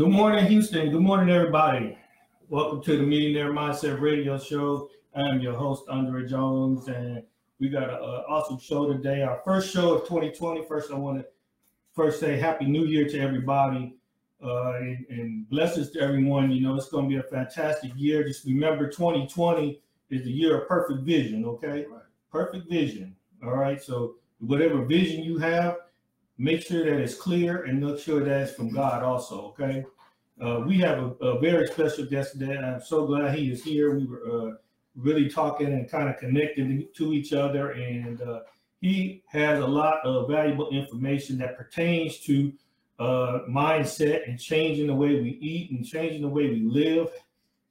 Good morning, Houston. Good morning, everybody. Welcome to the Millionaire Mindset Radio Show. I'm your host, Andre Jones, and we got an awesome show today. Our first show of 2020. First, I want to first say Happy New Year to everybody uh, and, and blessings to everyone. You know, it's going to be a fantastic year. Just remember, 2020 is the year of perfect vision. Okay, right. perfect vision. All right. So whatever vision you have, make sure that it's clear and make sure that it's from God also. Okay. Uh, we have a, a, very special guest today. I'm so glad he is here. We were uh, really talking and kind of connecting to each other, and uh, he has a lot of valuable information that pertains to uh, mindset and changing the way we eat and changing the way we live.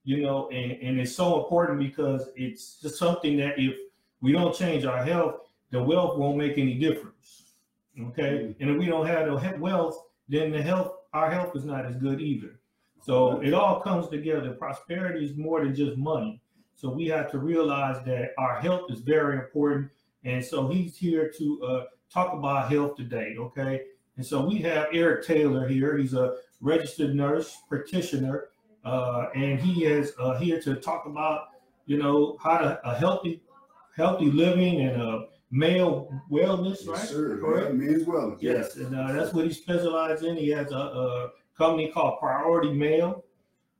You know, and, and it's so important because it's just something that if we don't change our health, the wealth won't make any difference. Okay, mm-hmm. and if we don't have the wealth, then the health, our health is not as good either. So it all comes together. Prosperity is more than just money. So we have to realize that our health is very important. And so he's here to uh, talk about health today. Okay. And so we have Eric Taylor here. He's a registered nurse practitioner, uh, and he is uh, here to talk about, you know, how to a healthy, healthy living and a male wellness, yes, right? Sir, Correct. Men's wellness. Yes, and uh, that's what he specializes in. He has a, a company called Pryority Male.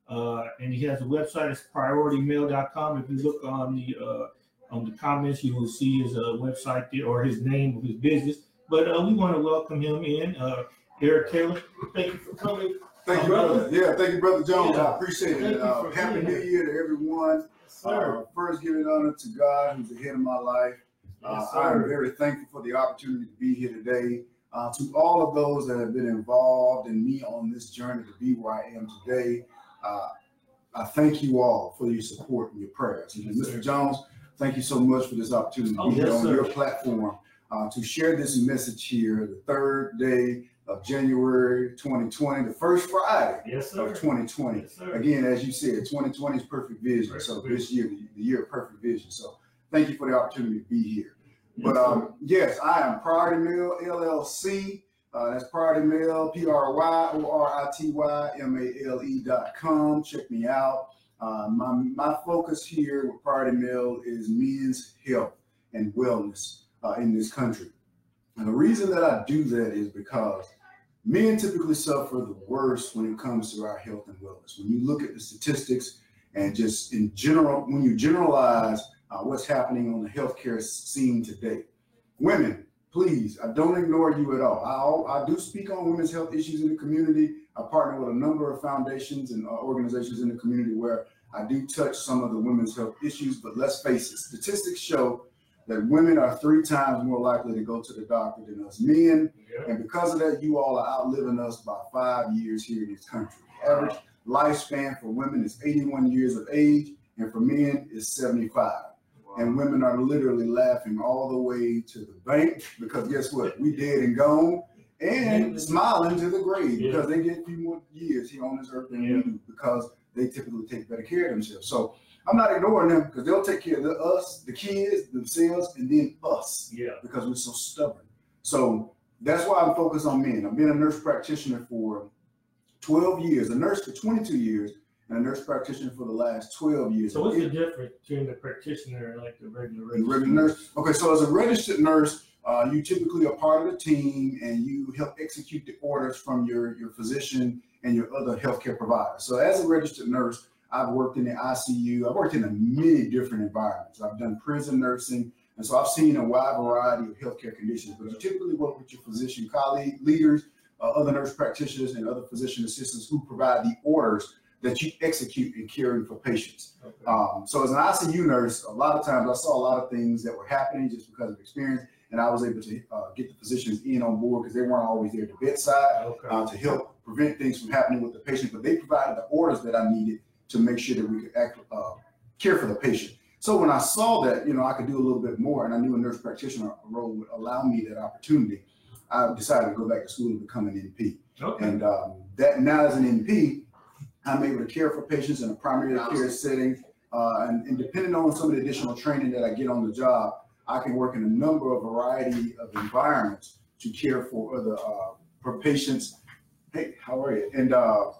uh, and he has a website. It's pryoritymale.com. If you look on the uh, on the comments, you will see his uh, website there or his name of his business. But uh, we want to welcome him in, uh, Eric Taylor. Thank you for coming. Thank you, brother. brother. Yeah, thank you, brother Jones. Yeah. I appreciate it. Uh, happy New Year to everyone. Uh, first, giving honor to God, who's ahead of my life. Yes, I am very thankful for the opportunity to be here today. Uh, to all of those that have been involved in me on this journey to be where I am today, uh, I thank you all for your support and your prayers. Yes, Mr. Sir. Jones, thank you so much for this opportunity to oh, be yes, here on sir. your platform uh, to share this message here, the third day of January 2020, the first Friday yes, of 2020. Yes, Again, as you said, 2020 is perfect vision. Perfect so vision. this year, the, year of perfect vision. So thank you for the opportunity to be here. But um, yes, I am Pryority Male LLC. Uh, that's Pryority Male, P R Y O R I T Y M A L E dot com. Check me out. Uh, my, my focus here with Pryority Male is men's health and wellness uh, in this country. And the reason that I do that is because men typically suffer the worst when it comes to our health and wellness. When you look at the statistics and just in general, when you generalize uh, what's happening on the healthcare scene today, women, please, I don't ignore you at all. I, I do speak on women's health issues in the community. I partner with a number of foundations and uh, organizations in the community where I do touch some of the women's health issues. But let's face it, statistics show that women are three times more likely to go to the doctor than us men. And because of that, you all are outliving us by five years here in this country. average lifespan for women is 81 years of age, and for men is 75. And women are literally laughing all the way to the bank because guess what? We dead and gone and smiling to the grave yeah. because they get a few more years here on this earth than yeah. we do because they typically take better care of themselves. So I'm not ignoring them because they'll take care of the, us, the kids, themselves, and then us. Yeah. Because we're so stubborn. So that's why I'm focused on men. I've been a nurse practitioner for 12 years, a nurse for 22 years, and a nurse practitioner for the last 12 years. So what's the difference between the practitioner and like the regular regular nurse? Okay, so as a registered nurse, uh, you typically are part of the team and you help execute the orders from your, your physician and your other healthcare provider. So as a registered nurse, I've worked in the ICU. I've worked in many different environments. I've done prison nursing. And so I've seen a wide variety of healthcare conditions, but you typically work with your physician colleague, leaders, uh, other nurse practitioners, and other physician assistants who provide the orders that you execute in caring for patients. Okay. Um, so as an ICU nurse, a lot of times I saw a lot of things that were happening just because of experience, and I was able to uh, get the physicians in on board because they weren't always there at the bedside okay. uh, to help prevent things from happening with the patient, but they provided the orders that I needed to make sure that we could act, uh, care for the patient. So when I saw that, you know, I could do a little bit more, and I knew a nurse practitioner role would allow me that opportunity. I decided to go back to school and become an NP. Okay. And um, that now as an NP, I'm able to care for patients in a primary care setting. Uh, and, and, depending on some of the additional training that I get on the job, I can work in a number of variety of environments to care for other uh, for patients. Hey, how are you? And uh,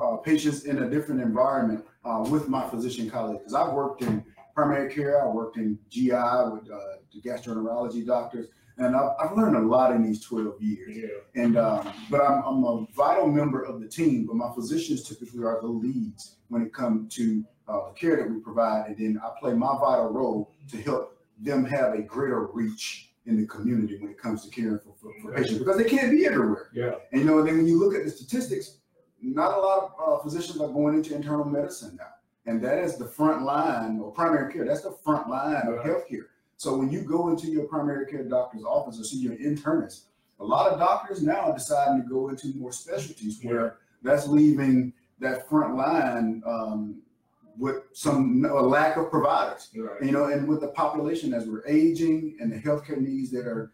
uh, patients in a different environment uh, with my physician colleagues. Because I've worked in primary care, I worked in GI with uh, the gastroenterology doctors, and I've, I've, learned a lot in these 12 years. Yeah. And um, but I'm, I'm, a vital member of the team. But my physicians typically are the leads when it comes to uh, the care that we provide, and then I play my vital role to help them have a greater reach in the community when it comes to caring for, for, for patients because they can't be everywhere. Yeah. And you know, then when you look at the statistics, not a lot of uh, physicians are going into internal medicine now. And that is the front line or primary care. That's the front line of healthcare. So when you go into your primary care doctor's office or see your internist, a lot of doctors now are deciding to go into more specialties where that's leaving that front line um, with some a lack of providers. Right. You know, and with the population as we're aging and the healthcare needs that are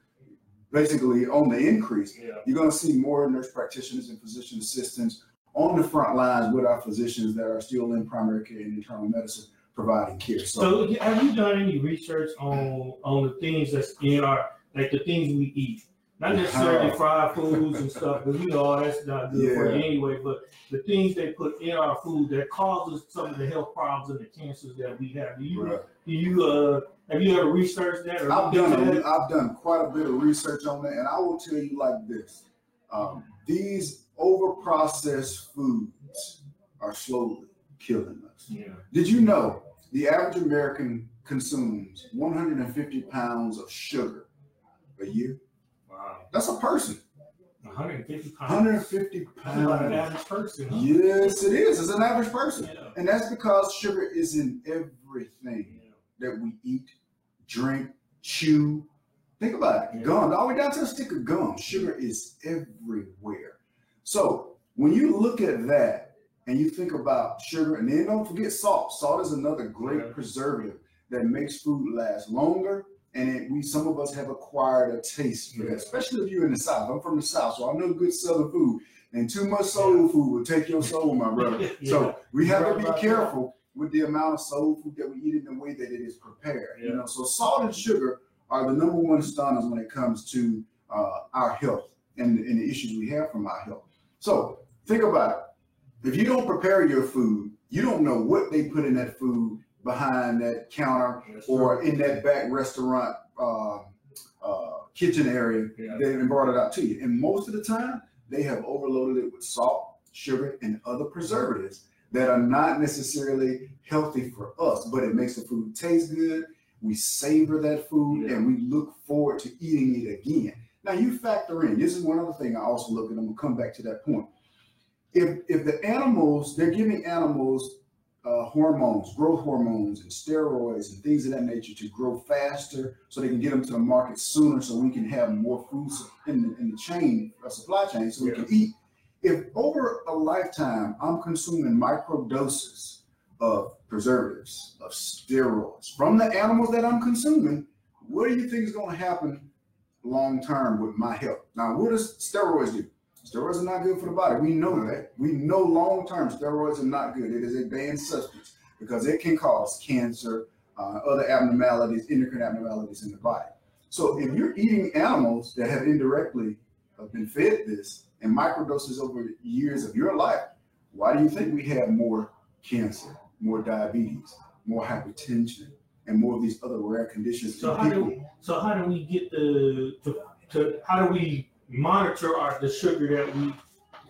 basically on the increase, Yeah. you're going to see more nurse practitioners and physician assistants on the front lines with our physicians that are still in primary care and internal medicine providing care. So, So have you done any research on on the things that's in our like the things we eat? Not necessarily fried foods and stuff, because you know all that's not good for you anyway. But the things they put in our food that causes some of the health problems and the cancers that we have. Do you do you uh have you ever researched that? Or I've looked done into a, that? I've done quite a bit of research on that, and I will tell you like this: um, these overprocessed foods are slowly killing us. Yeah. Did you know the average American consumes 150 pounds of sugar a year? Wow. That's a person. 150 pounds. 150 That's about an pounds. average person. Huh? Yes, it is. It's an average person. Yeah. And that's because sugar is in everything Yeah. that we eat, drink, chew. Think about it. Yeah. Gum, all the way down to a stick of gum. Sugar is everywhere. So when you look at that and you think about sugar, and then don't forget salt. Salt is another great Yeah. preservative that makes food last longer. And it, we some of us have acquired a taste for Yeah. that, especially if you're in the South. I'm from the South, so I know good Southern food. And too much soul food will take your soul, my brother. Yeah. So we have to be careful with the amount of soul food that we eat in the way that it is prepared. Yeah. You know, so salt and sugar are the number one stunners when it comes to uh, our health and, and the issues we have from our health. So think about it. If you don't prepare your food, you don't know what they put in that food behind that counter or in that back restaurant uh, uh, kitchen area. Yeah. they even brought it out to you. And most of the time, they have overloaded it with salt, sugar, and other preservatives that are not necessarily healthy for us, but it makes the food taste good. We savor that food Yeah. and we look forward to eating it again. Now, you factor in this is one other thing I also look at. I'm gonna come back to that point. If if the animals they're giving animals uh, hormones, growth hormones, and steroids and things of that nature to grow faster, so they can get them to the market sooner, so we can have more food in the, in the chain, uh, supply chain, so we Yeah. can eat. If over a lifetime I'm consuming micro doses of preservatives, of steroids from the animals that I'm consuming, what do you think is going to happen long term with my health? Now, what does steroids do? Steroids are not good for the body. We know that. We know long term steroids are not good. It is a banned substance because it can cause cancer, uh, other abnormalities, endocrine abnormalities in the body. So if you're eating animals that have indirectly uh, been fed this in microdoses over years of your life, why do you think we have more cancer, more diabetes, more hypertension, and more of these other rare conditions So how people? do so how do we get the to, to how do we monitor our the sugar that we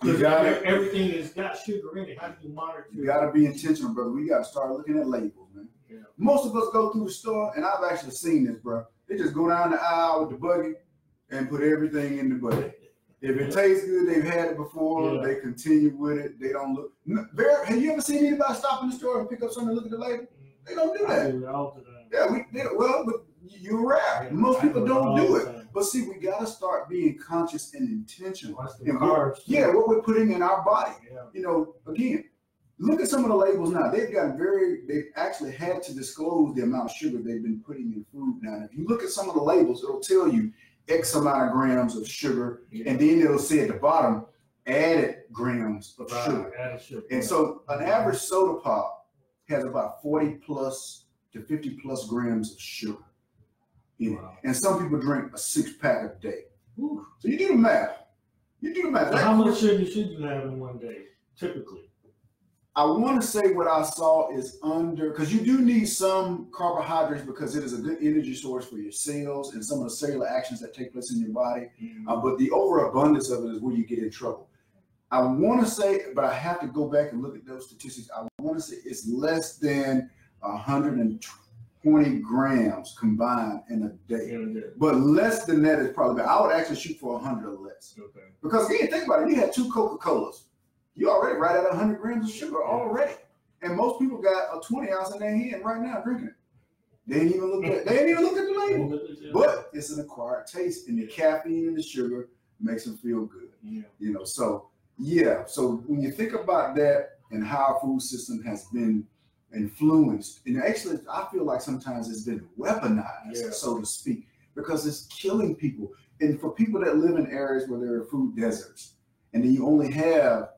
You gotta- everything has got sugar in it. How do you monitor? You got to be intentional, brother. We got to start looking at labels, man. Yeah. Most of us go through the store, and I've actually seen this, bro. They just go down the aisle with the buggy and put everything in the buggy. If it tastes good, they've had it before. Yeah. They continue with it. They don't look. N- Very, have you ever seen anybody stop in the store and pick up something and look at the label? They don't do I that. do it all the time. Yeah, we did. Well, but you're rare. Yeah, Most people do don't do it. But see, we got to start being conscious and intentional. And what- Yeah, what we're putting in our body Yeah. you know, again, look at some of the labels now. They've got very, they've actually had to disclose the amount of sugar they've been putting in food now. And if you look at some of the labels, it'll tell you X amount of grams of sugar, Yeah. and then it'll say at the bottom, added grams of Right, sugar. added sugar. And so an average soda pop has about 40 plus to 50 plus grams of sugar in it. Wow. And some people drink a six pack a day. Whew. So you do the math. You do the math. So how much sugar should you have in one day, typically? I want to say what I saw is under because you do need some carbohydrates because it is a good energy source for your cells and some of the cellular actions that take place in your body. Mm-hmm. Uh, but the overabundance of it is where you get in trouble. I want to say, but I have to go back and look at those statistics. I want to say it's less than 120 grams combined in a day. Yeah, But less than that is probably better. I would actually shoot for 100 or less. Okay. Because again, think about it. You had two Coca Colas. You already right at 100 grams of sugar already. And most people got a 20 ounce in their hand right now drinking it. They ain't even look at they ain't even look at the label. But it's an acquired taste, and the caffeine and the sugar makes them feel good. yeah. You know, so yeah. So when you think about that and how our food system has been influenced, and actually, I feel like sometimes it's been weaponized, Yeah. so to speak, because it's killing people. And for people that live in areas where there are food deserts, and then you only have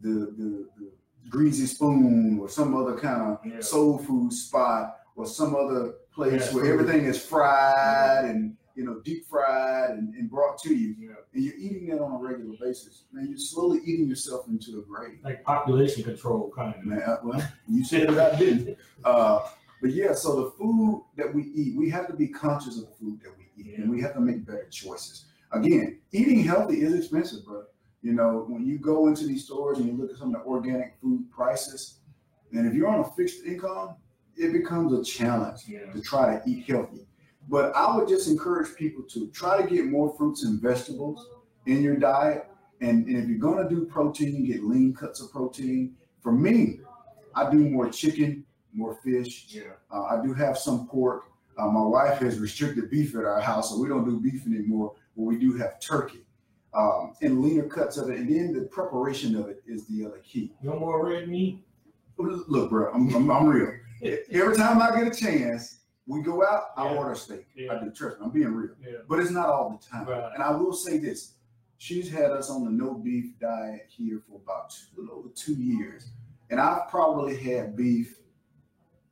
the the, the greasy spoon or some other kind of Yeah. soul food spot or some other place Yeah, where everything is fried and you know deep fried and, and brought to you Yeah. and you're eating that on a regular basis, man, you're slowly eating yourself into a grave. Like population control kind of. Man, well, you said it, I didn't. Uh, but yeah, so the food that we eat, we have to be conscious of the food that we eat, and we have to make better choices. Again, eating healthy is expensive, bro. You know, when you go into these stores and you look at some of the organic food prices, and if you're on a fixed income, it becomes a challenge Yeah. to try to eat healthy. But I would just encourage people to try to get more fruits and vegetables in your diet. And, and if you're going to do protein, get lean cuts of protein. For me, I do more chicken, more fish. Yeah. Uh, I do have some pork. Uh, my wife has restricted beef at our house, so we don't do beef anymore, but we do have turkey um, and leaner cuts of it. And then the preparation of it is the other key. No more red meat. Look, bro, I'm, I'm, I'm real. Every time I get a chance, we go out, I order a steak. Yeah. I do, trust me, I'm being real. Yeah. But it's not all the time. Right. And I will say this she's had us on the no beef diet here for about a little over two years. And I've probably had beef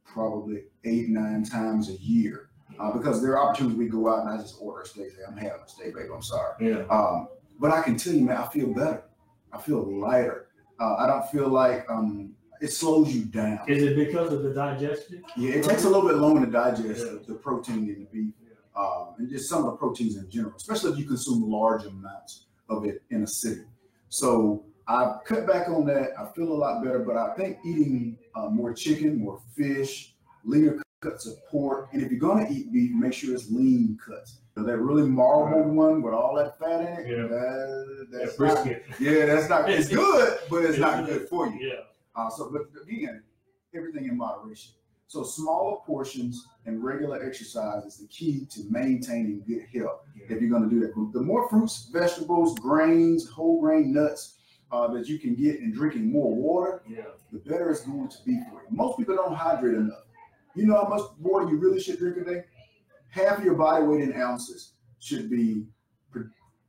probably eight, nine times a year. Uh, because there are opportunities we go out and I just order a steak. Say, I'm having a steak, baby. I'm sorry. Yeah. Um, but I can tell you, man, I feel better. I feel lighter. Uh, I don't feel like um, it slows you down. Is it because of the digestion? Yeah, it takes a little bit longer to digest Yeah. the, the protein in the beef Yeah. um, and just some of the proteins in general, especially if you consume large amounts of it in a city. So I've cut back on that. I feel a lot better, but I think eating uh, more chicken, more fish, leaner cuts of pork, and if you're gonna eat beef, make sure it's lean cuts. So that really marble one with all that fat in it, Yeah. that, Yeah, that's not, brisket. yeah, that's not. It's good, but it's not good for you. Yeah. Uh, so, but again, everything in moderation. So, smaller portions and regular exercise is the key to maintaining good health. Yeah. If you're going to do that, the more fruits, vegetables, grains, whole grain nuts uh, that you can get, and drinking more water, Yeah. the better it's going to be for you. Most people don't hydrate enough. You know how much water you really should drink a day? Half of your body weight in ounces should be pre-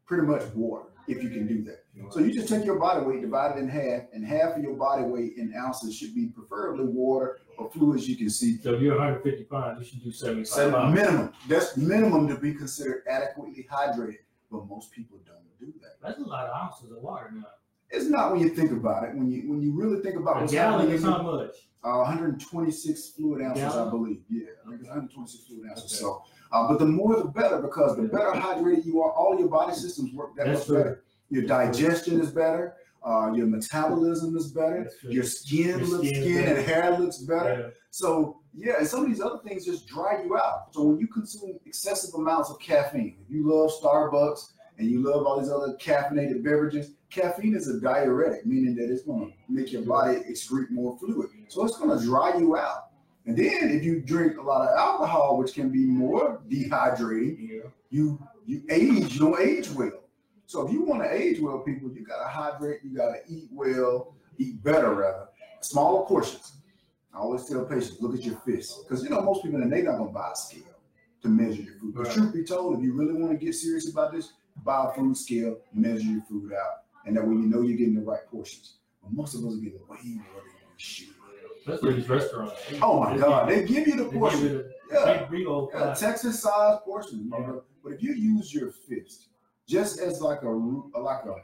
pretty much water if you can do that. So you just take your body weight, divide it in half, and half of your body weight in ounces should be preferably water or fluids you can see. So if you're 150 pounds, you should do 75 Seven, pounds. minimum. That's minimum to be considered adequately hydrated. But most people don't do that. That's a lot of ounces of water now. It's not when you think about it. When you when you really think about A what's gallon is how much? uh, 126 fluid ounces, I believe. Yeah, I think it's 126 fluid ounces. Okay. So, uh, but the more the better because the better hydrated you are, all your body systems work that That's much true. better. Your digestion is better. Uh, your metabolism is better. Your skin Your looks skin skin, and hair looks better. Yeah. So yeah, and some of these other things just dry you out. So when you consume excessive amounts of caffeine, if you love Starbucks and you love all these other caffeinated beverages, caffeine is a diuretic, meaning that it's going to make your body excrete more fluid. So it's going to dry you out. And then if you drink a lot of alcohol, which can be more dehydrating, Yeah. you you age, you don't age well. So if you want to age well, people, you gotta hydrate, you gotta eat well, eat better rather. Smaller portions. I always tell patients, look at your fist, Because you know, most people they're not gonna buy a scale to measure your food. But Right. truth be told, if you really want to get serious about this, buy a food scale, measure your food out. And that way you know you're getting the right portions. But most of us are getting way more than we should. That's what these restaurants. Oh my God, they give you the portion. you the Yeah. big, big old Yeah. Texas size portion. Yeah. But if you use your fist just as like a like a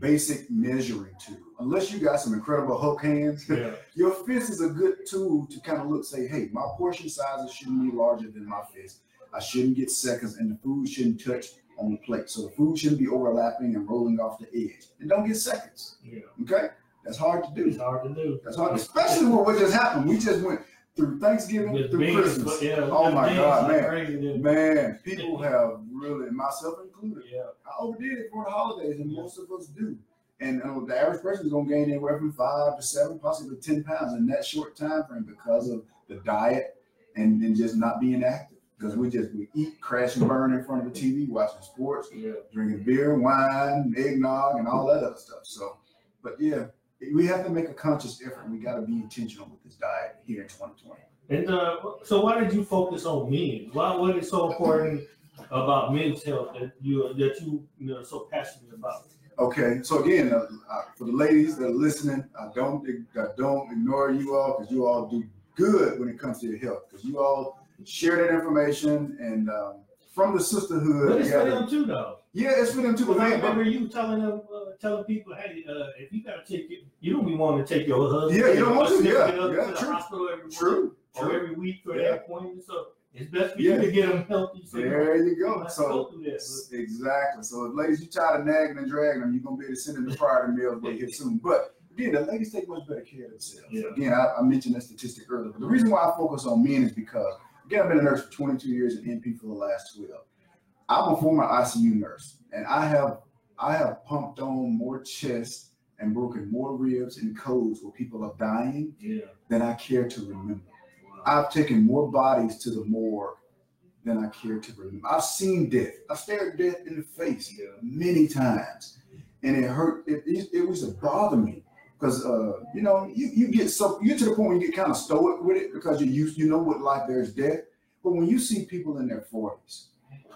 basic measuring tool. Unless you got some incredible hook hands, yeah. your fist is a good tool to kind of look, say, hey, my portion sizes shouldn't be larger than my fist. I shouldn't get seconds, and the food shouldn't touch on the plate. So the food shouldn't be overlapping and rolling off the edge. And don't get seconds. Yeah. Okay? That's hard to do. It's hard to do. That's hard, especially with what just happened. We just went through Thanksgiving, With through Christmas. Yeah, oh my God, man. Man, people have really, myself included, yeah. I overdid it for the holidays, and most of us do. And uh, the average person is going to gain anywhere from five to seven, possibly 10 pounds in that short time frame because of the diet and then just not being active. Because we just we eat, crash and burn in front of the TV, watching sports, yeah. drinking beer, wine, eggnog, and all that other stuff. So, but yeah, we have to make a conscious effort. We got to be intentional with this diet here in 2020. And uh, so, why did you focus on men? Why was it so important about men's health that you that you, you know so passionate about? Okay, so again, uh, uh, for the ladies that are listening, I don't I don't ignore you all because you all do good when it comes to your health because you all share that information and um, from the sisterhood. But it's for them too, though. Yeah, it's for them too. But I remember you telling them, uh, telling people, hey, uh, if you gotta take it, you don't be wanting to take your husband. Yeah, you don't want to. Yeah, yeah, to true. hospital every true, or true. every week for yeah. that appointment. So it's best for yeah. you to get them healthy. So there you go. So exactly. So if ladies, you tired of nagging and dragging them, you're gonna be able to send them the priority meals when here soon. But again, the ladies take much better care of themselves. Yeah. Again, I, I, mentioned that statistic earlier. But the reason why I focus on men is because again, I've been a nurse for 22 years and NP for the last 12. I'm a former ICU nurse, and I have I have pumped on more chest and broken more ribs and codes where people are dying yeah. than I care to remember. I've taken more bodies to the morgue than I care to remember. I've seen death. I've stared death in the face yeah. many times, and it hurt. It, it, it was to bother me because uh, you know you, you get so you get to the point where you get kind of stoic with it because you used you know what life there's death. But when you see people in their forties,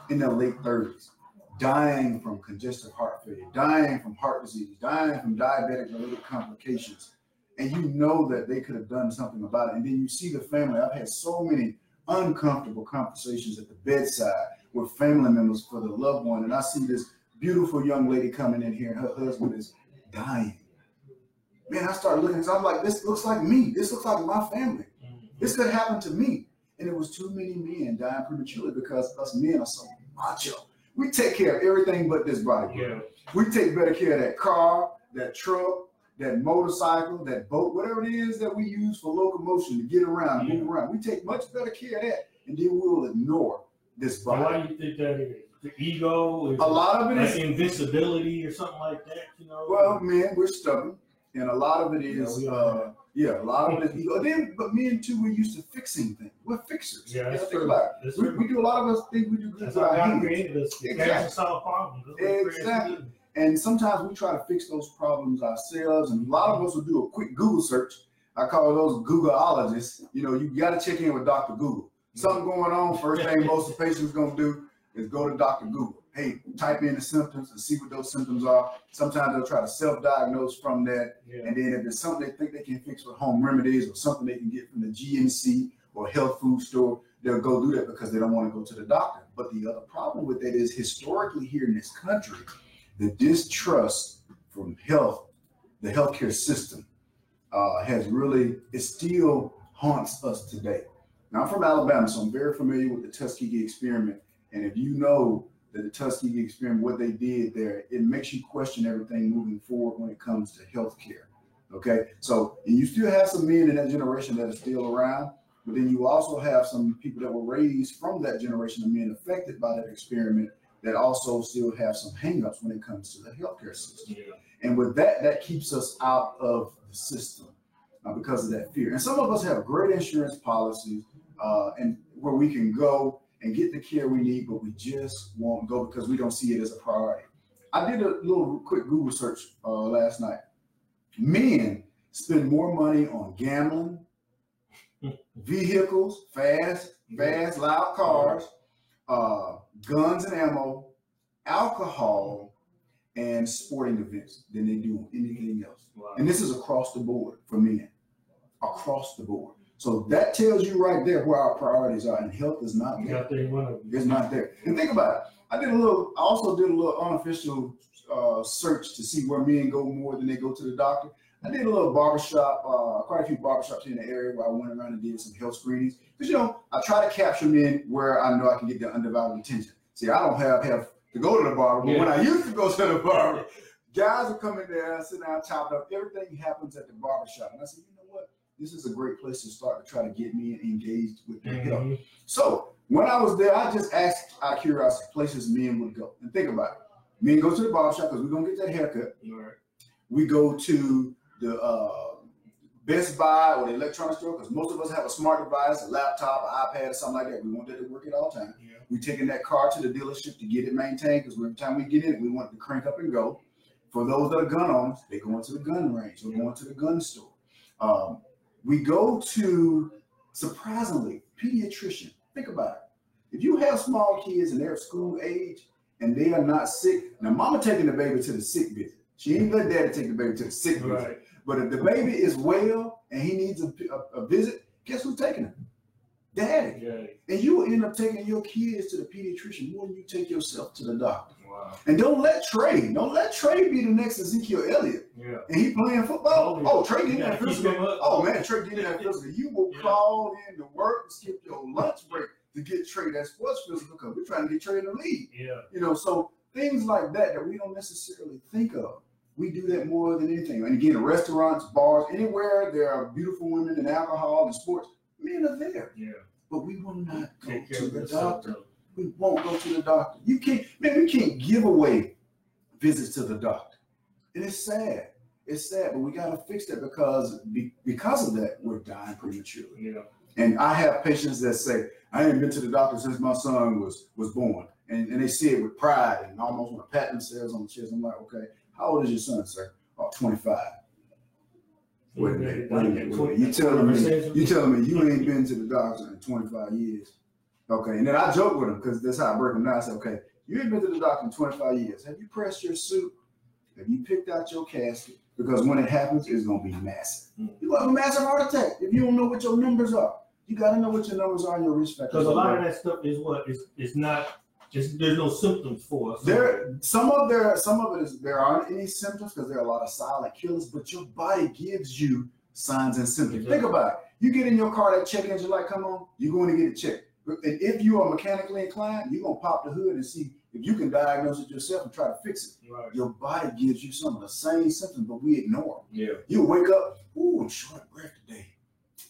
in their late thirties, dying from congestive heart failure, dying from heart disease, dying from diabetic related complications, and you know that they could have done something about it, and then you see the family. I've had so many uncomfortable conversations at the bedside with family members for the loved one, and I see this beautiful young lady coming in here, and her husband is dying man, I started looking. So I'm like, this looks like me. This looks like my family. This could happen to me. And it was too many men dying prematurely because us men are so macho. We take care of everything but this body. Yeah. We take better care of that car, that truck, that motorcycle, that boat, whatever it is that we use for locomotion to get around, yeah. move around. We take much better care of that, and then we'll ignore this body. Why do you think that is? The ego? Is a lot of it like is invincibility or something like that. You know. Well, man, we're stubborn and a lot of it is yeah, uh, yeah a lot of it is ego. Then, but men too, we're used to fixing things. We're fixers. Yeah, that's about it. We, we, do a lot of us think we do good with our hands. Exactly. Solve problems. Exactly. And sometimes we try to fix those problems ourselves, and a lot of us will do a quick Google search. I call those Googleologists. You know, you got to check in with Dr. Google. Something going on. First thing most of the patients gonna do is go to Dr. Google hey, type in the symptoms and see what those symptoms are. Sometimes they'll try to self-diagnose from that. Yeah. And then if it's something they think they can fix with home remedies or something they can get from the GNC or health food store, they'll go do that because they don't want to go to the doctor. But the other problem with that is historically here in this country, the distrust from health, the healthcare system, uh, has really, it still haunts us today. Now, I'm from Alabama, so I'm very familiar with the Tuskegee experiment. And if you know that the Tuskegee experiment, what they did there, it makes you question everything moving forward when it comes to healthcare. Okay, so and you still have some men in that generation that are still around, but then you also have some people that were raised from that generation of men affected by that experiment that also still have some hangups when it comes to the healthcare system. Yeah. And with that, that keeps us out of the system uh, because of that fear. And some of us have great insurance policies uh, and where we can go and get the care we need, but we just won't go because we don't see it as a priority. I did a little quick Google search uh, last night. Men spend more money on gambling, vehicles, fast, fast, loud cars, uh, guns and ammo, alcohol, and sporting events than they do on anything else. Wow. And this is across the board for men, across the board. So that tells you right there where our priorities are, and health is not there. there it's not there. And think about it. I did a little. I also did a little unofficial uh, search to see where men go more than they go to the doctor. I did a little barbershop, uh, quite a few barbershops in the area where I went around and did some health screenings. Because, you know, I try to capture men where I know I can get their undivided attention. See, I don't have, have to go to the barber, but yeah. when I used to go to the barber, guys would come in there, sit down, chop up. Everything happens at the barbershop. And I said, you know what? This is a great place to start to try to get me engaged with their mm-hmm. health. So when I was there, I just asked out of curiosity places men would go. And think about it. Men go to the barbershop because we're going to get that haircut. Right. We go to the uh, Best Buy or the electronics store because most of us have a smart device, a laptop, an iPad, or something like that. We want that to work at all times. Yeah. We're taking that car to the dealership to get it maintained because every time we get in it, we want it to crank up and go. For those that are gun owners, they go into the gun range. We're going to the gun store. Um, we go to surprisingly pediatrician. Think about it. If you have small kids and they're school age and they are not sick, now mama taking the baby to the sick visit. She ain't let daddy take the baby to the sick visit. Right. But if the baby is well and he needs a, a, a visit, guess who's taking him? Daddy. Yeah. And you will end up taking your kids to the pediatrician more than you take yourself to the doctor. Wow. And don't let Trey, don't let Trey be the next Ezekiel Elliott. Yeah. And he playing football. Oh, oh Trey getting that physical. Oh man, Trey getting that physical. You will yeah. call in to work and skip your lunch break to get Trey that sports physical because we're trying to get Trey in the league. Yeah. You know, so things like that that we don't necessarily think of. We do that more than anything. And again, restaurants, bars, anywhere there are beautiful women and alcohol and sports, men are there. Yeah. But we will not go Take to the doctor. We won't go to the doctor. You can't, man, we can't give away visits to the doctor. And it's sad. It's sad, but we got to fix that because because of that, we're dying prematurely. Yeah. And I have patients that say, I ain't been to the doctor since my son was was born. And, and they see it with pride and almost want to pat themselves on the chest. I'm like, okay, how old is your son, sir? Oh, 25. Wait a minute, wait a minute, wait a minute. You telling me you telling me you ain't been to the doctor in 25 years. Okay, and then I joke with him because that's how I break them down. I say, okay, you ain't been to the doctor in 25 years. Have you pressed your suit? Have you picked out your casket? Because when it happens, it's gonna be massive. Mm. You have a massive heart attack if you don't know what your numbers are. You got to know what your numbers are in your risk factors. Because a lot of that stuff is what is it's not just there's no symptoms for us. There, some of there, some of it is there aren't any symptoms because there are a lot of silent killers, but your body gives you signs and symptoms. Exactly. Think about it. You get in your car, that check engine light come on, you're going to get it checked. And if you are mechanically inclined, you're gonna pop the hood and see if you can diagnose it yourself and try to fix it. Right. Your body gives you some of the same symptoms, but we ignore them. Yeah. You wake up, ooh, I'm short of breath today.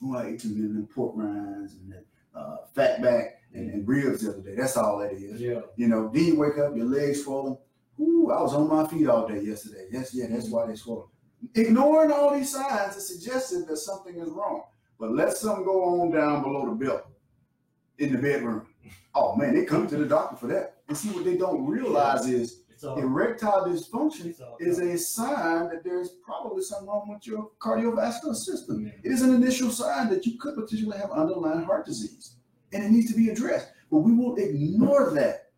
Oh, I ate too many pork rinds and uh, fat back and, and, ribs the other day. That's all that is. Yeah. You know, then you wake up, your legs swollen. Ooh, I was on my feet all day yesterday. Yes, yeah, that's why they swollen. Ignoring all these signs is suggestive that something is wrong. But let something go on down below the belt in the bedroom. Oh man, they come to the doctor for that. And see what they don't realize is erectile dysfunction is a sign that there's probably something wrong with your cardiovascular system. It is an initial sign that you could potentially have underlying heart disease, and it needs to be addressed. But we will ignore that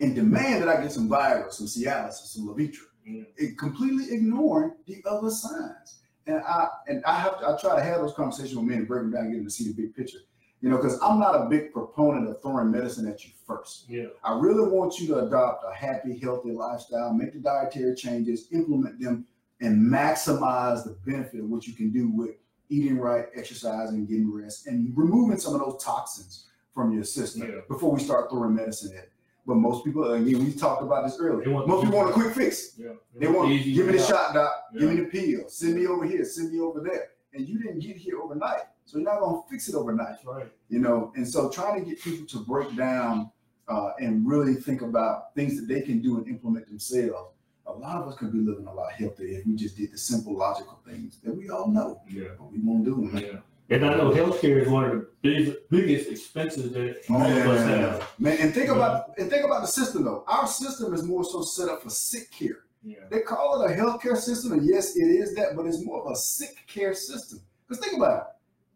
and demand that I get some Viagra, some Cialis, some Levitra, mm. completely ignoring the other signs. And I and I have to, I try to have those conversations with men and break them down, and get them to see the big picture. You know, because I'm not a big proponent of throwing medicine at you first. Yeah. I really want you to adopt a happy, healthy lifestyle, make the dietary changes, implement them, and maximize the benefit of what you can do with eating right, exercising, getting rest, and removing some of those toxins from your system yeah. before we start throwing medicine at. But most people, again, we talked about this earlier. Most people want a quick fix. Yeah. They, they want give me the shot, doc. Yeah. Give me the pill. Send me over here. Send me over there. And you didn't get here overnight. So you're not going to fix it overnight. Right. You know, and so trying to get people to break down uh, and really think about things that they can do and implement themselves. A lot of us could be living a lot healthier if we just did the simple, logical things that we all know. Yeah. But we won't do them. Yeah. And I know healthcare is one of the biggest, biggest expenses that oh, most of us have. Man, and think about and think about the system though. Our system is more so set up for sick care. Yeah. They call it a healthcare system, and yes, it is that, but it's more of a sick care system. Because think about it.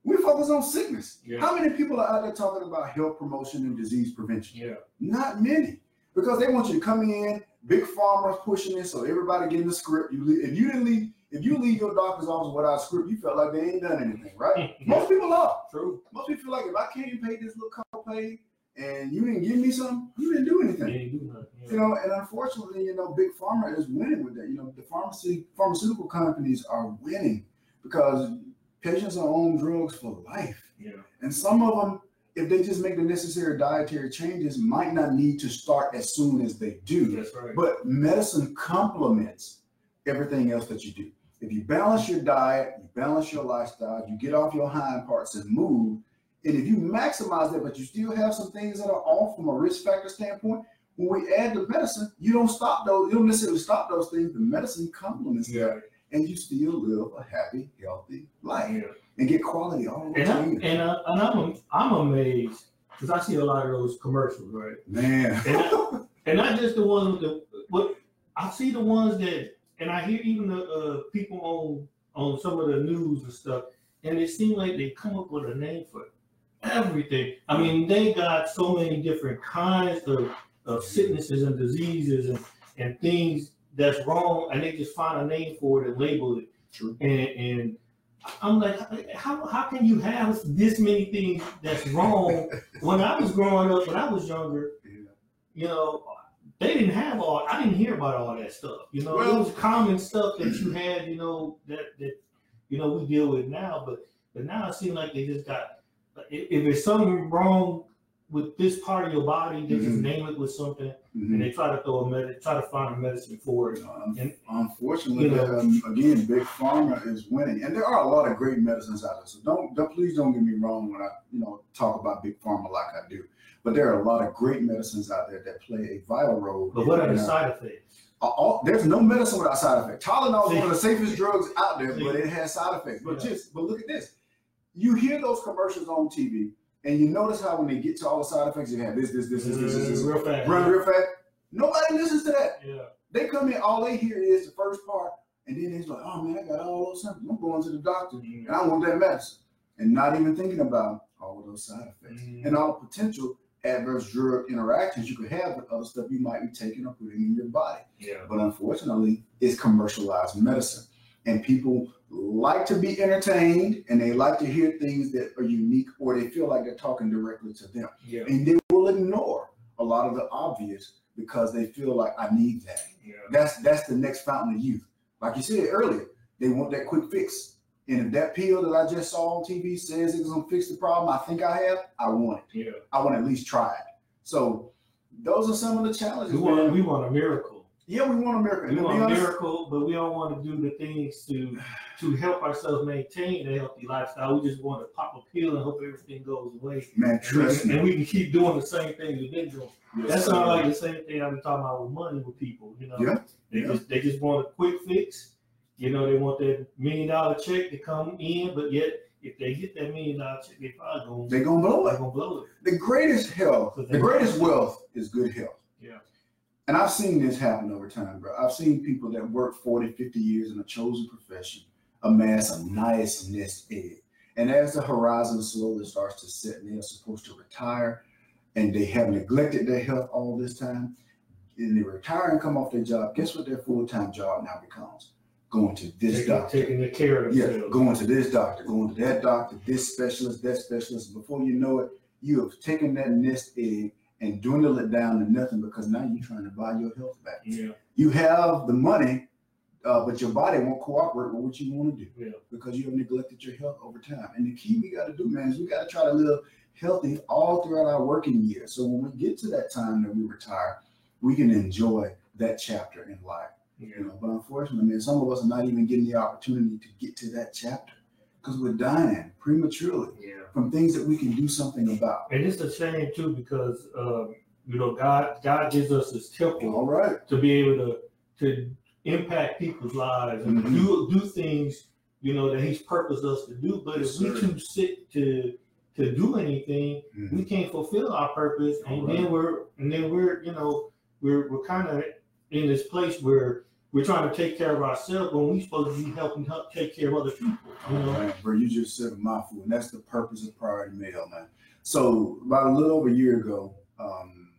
We focus on sickness. Yeah. How many people are out there talking about health promotion and disease prevention? Yeah. Not many. Because they want you to come in, big pharma's pushing it, so everybody getting the script. You leave, if you didn't leave, if you leave your doctor's office without a script, you felt like they ain't done anything, right? Most people are. True. Most people feel like if I can't even pay this little copay, and you didn't give me some, you didn't do anything. Yeah, you do yeah. You know, and unfortunately, you know, big pharma is winning with that. You know, the pharmacy pharmaceutical companies are winning because patients are on drugs for life, Yeah. and some of them, if they just make the necessary dietary changes, might not need to start as soon as they do. That's right. But medicine complements everything else that you do. If you balance your diet, you balance your lifestyle, you get off your hind parts and move, and if you maximize that, but you still have some things that are off from a risk factor standpoint, when we add the medicine, you don't stop those, you don't necessarily stop those things. The medicine complements that, and you still live a happy, healthy life Yeah. And get quality all the And, I, time. and, uh, and I'm I'm amazed because I see a lot of those commercials, right? Man, And, I, and not just the ones with the but I see the ones that and I hear even the uh, people on on some of the news and stuff, and it seems like they come up with a name for everything. I mean, they got so many different kinds of, of sicknesses and diseases and, and things that's wrong, and they just find a name for it and label it. True. And, and I'm like, how, how can you have this many things that's wrong? when I was growing up, when I was younger, Yeah. you know, they didn't have all. I didn't hear about all that stuff. You know, Well- it was common stuff that you had. You know that that you know we deal with now, but but now it seems like they just got. If, if there's something wrong with this part of your body, they just Mhm. name it with something, Mhm. and they try to throw a med, try to find a medicine for it. Um, And- unfortunately, you know- um, again, big pharma is winning, and there are a lot of great medicines out there. So don't, don't please don't get me wrong when I you know talk about big pharma like I do. But there are a lot of great medicines out there that play a vital role. But what are the side effects? all- there's no medicine without side effects. Tylenol is one of the safest drugs out there, but it has side effects. But Yeah. just but look at this. You hear those commercials on TV, and you notice how when they get to all the side effects, you have this, this, this, this, this, this, this, real fast. run real fast. Nobody listens to that. Yeah. They come in, all they hear is the first part, and then they're like, "Oh man, I got all those symptoms. I'm going to the doctor, and I want that medicine," and not even thinking about all of those side effects Mhm. and all the potential adverse drug interactions you could have with other stuff you might be taking or putting in your body. Yeah. But unfortunately, it's commercialized medicine, and people like to be entertained, and they like to hear things that are unique, or they feel like they're talking directly to them, Yeah. and they will ignore a lot of the obvious because they feel like I need that. Yeah. That's that's the next fountain of youth. Like you said earlier, they want that quick fix. And if that pill that I just saw on TV says it's gonna fix the problem I think I have, I want it. Yeah. I want to at least try it. So those are some of the challenges. We want we want a miracle. Yeah, we want America. And We want a miracle, but we don't want to do the things to to help ourselves maintain a healthy lifestyle. We just want to pop a pill and hope everything goes away. man, And trust we, me. and we can keep doing the same thing we've been doing. Yes, That's not like the same thing I've been talking about with money with people. You know, Yeah, they yeah. just they just want a quick fix. You know, they want that million dollar check to come in, but yet if they get that million dollar check, they probably gonna They're gonna blow it. gonna blow it. The greatest health, the greatest wealth is good health. Yeah. And I've seen this happen over time, bro. I've seen people that work 40, 50 years in a chosen profession amass a nice nest egg. And as the horizon slowly starts to set and they're supposed to retire and they have neglected their health all this time, and they retire and come off their job, guess what their full-time job now becomes? Going to this Taking, doctor. taking the care of Yeah, themselves. going to this doctor, going to that doctor, this specialist, that specialist. Before you know it, you have taken that nest egg and dwindled it down to nothing because now you're trying to buy your health back. Yeah, You have the money, uh, but your body won't cooperate with what you want to do yeah. because you have neglected your health over time. And the key we got to do, man, is we got to try to live healthy all throughout our working years. So when we get to that time that we retire, we can enjoy that chapter in life. Yeah. You know, but unfortunately, man, some of us are not even getting the opportunity to get to that chapter because we're dying prematurely yeah. From things that we can do something about. And it's a shame too because um, you know God God gives us this temple All right. to be able to to impact people's lives and Mhm. do do things you know that He's purposed us to do. But Yes, if we sir. too sick to to do anything, Mhm. we can't fulfill our purpose, and Alright. then we're and then we're you know we're we're kind of in this place where we're trying to take care of ourselves when we're supposed to be helping help take care of other people. You know, bro, you just said a mouthful, and that's the purpose of Pryority Male, man. So about a little over a year ago, um,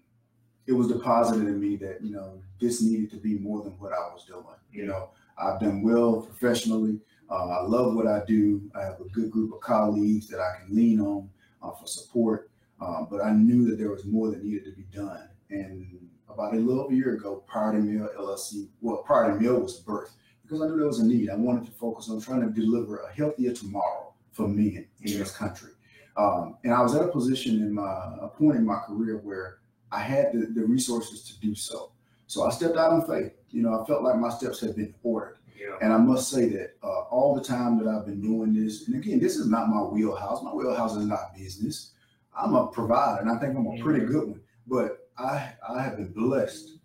it was deposited in me that you know this needed to be more than what I was doing. You know, I've done well professionally. Uh, I love what I do. I have a good group of colleagues that I can lean on uh, for support. Um, but I knew that there was more that needed to be done. And about a little over a year ago, Pryority Male LLC, well, Pryority Male was birthed because I knew there was a need. I wanted to focus on trying to deliver a healthier tomorrow for men in this country. Um, and I was at a position in my a point in my career where I had the, the resources to do so. So I stepped out on faith. You know, I felt like my steps had been ordered. Yeah. And I must say that uh, all the time that I've been doing this, and again, this is not my wheelhouse. My wheelhouse is not business. I'm a provider, and I think I'm a pretty good one. But I I have been blessed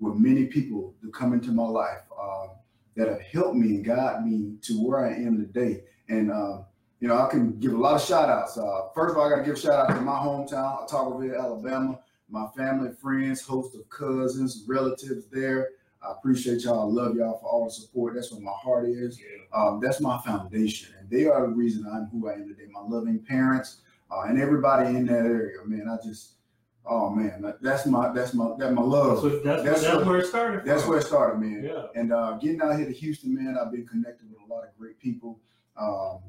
with many people that come into my life um, that have helped me and guided me to where I am today. And um, you know, I can give a lot of shout outs. Uh, first of all, I got to give a shout out to my hometown, Autaugaville, Alabama, my family, friends, host of cousins, relatives there. I appreciate y'all. I love y'all for all the support. That's where my heart is. Um, that's my foundation, and they are the reason I'm who I am today. My loving parents uh, and everybody in that area, man. I just, oh man, that- that's my that's my that's my love. So that's, That's that's, what- where it started. That's where it started, man. Yeah. And uh, getting out here to Houston, man, I've been connected with a lot of great people, um,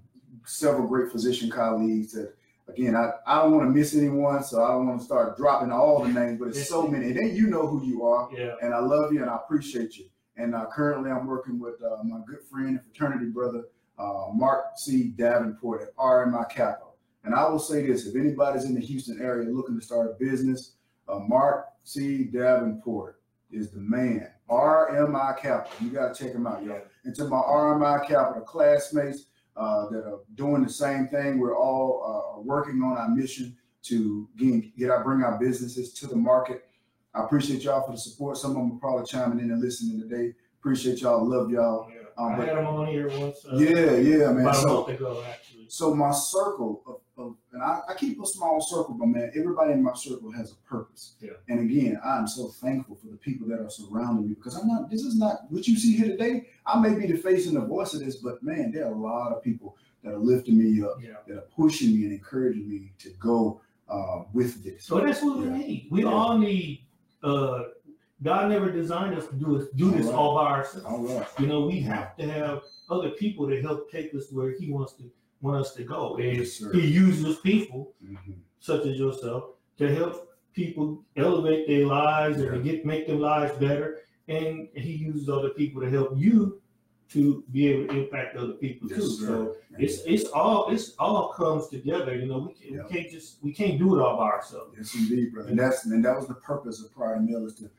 several great physician colleagues that, again, I, I don't want to miss anyone, so I don't want to start dropping all the names, but it's so many. And then you know who you are, Yeah. and I love you and I appreciate you. And uh, currently, I'm working with uh, my good friend and fraternity brother, uh, Mark C. Davenport at RMI Capital. And I will say this if anybody's in the Houston area looking to start a business, uh, Mark C. Davenport is the man. RMI Capital. You got to check him out, y'all. And to my RMI Capital classmates uh, that are doing the same thing, we're all uh, working on our mission to get, get our bring our businesses to the market. I appreciate y'all for the support. Some of them are probably chiming in and listening today. Appreciate y'all. Love y'all. Yeah. Um, I had him on here once. Uh, Yeah, yeah, man. About a month ago, actually. so my circle of, of and I, I keep a small circle, but man, everybody in my circle has a purpose. Yeah. And again, I'm so thankful for the people that are surrounding me because I'm not. This is not what you see here today. I may be the face and the voice of this, but man, there are a lot of people that are lifting me up, Yeah. that are pushing me and encouraging me to go uh, with this. So that's what we need. We Yeah. all need. uh God never designed us to do this, do this All right. all by ourselves. All right. You know, we Yeah. have to have other people to help take us where He wants to want us to go. And sir. He uses people Mhm. such as yourself to help people elevate their lives and to get make their lives better. And He uses other people to help you to be able to impact other people too. Yes, So sir. it's it's all it's all comes together. You know, we, can, Yeah. we can't just we can't do it all by ourselves. Yes, indeed, brother. And that's and that was the purpose of Pryority Male is to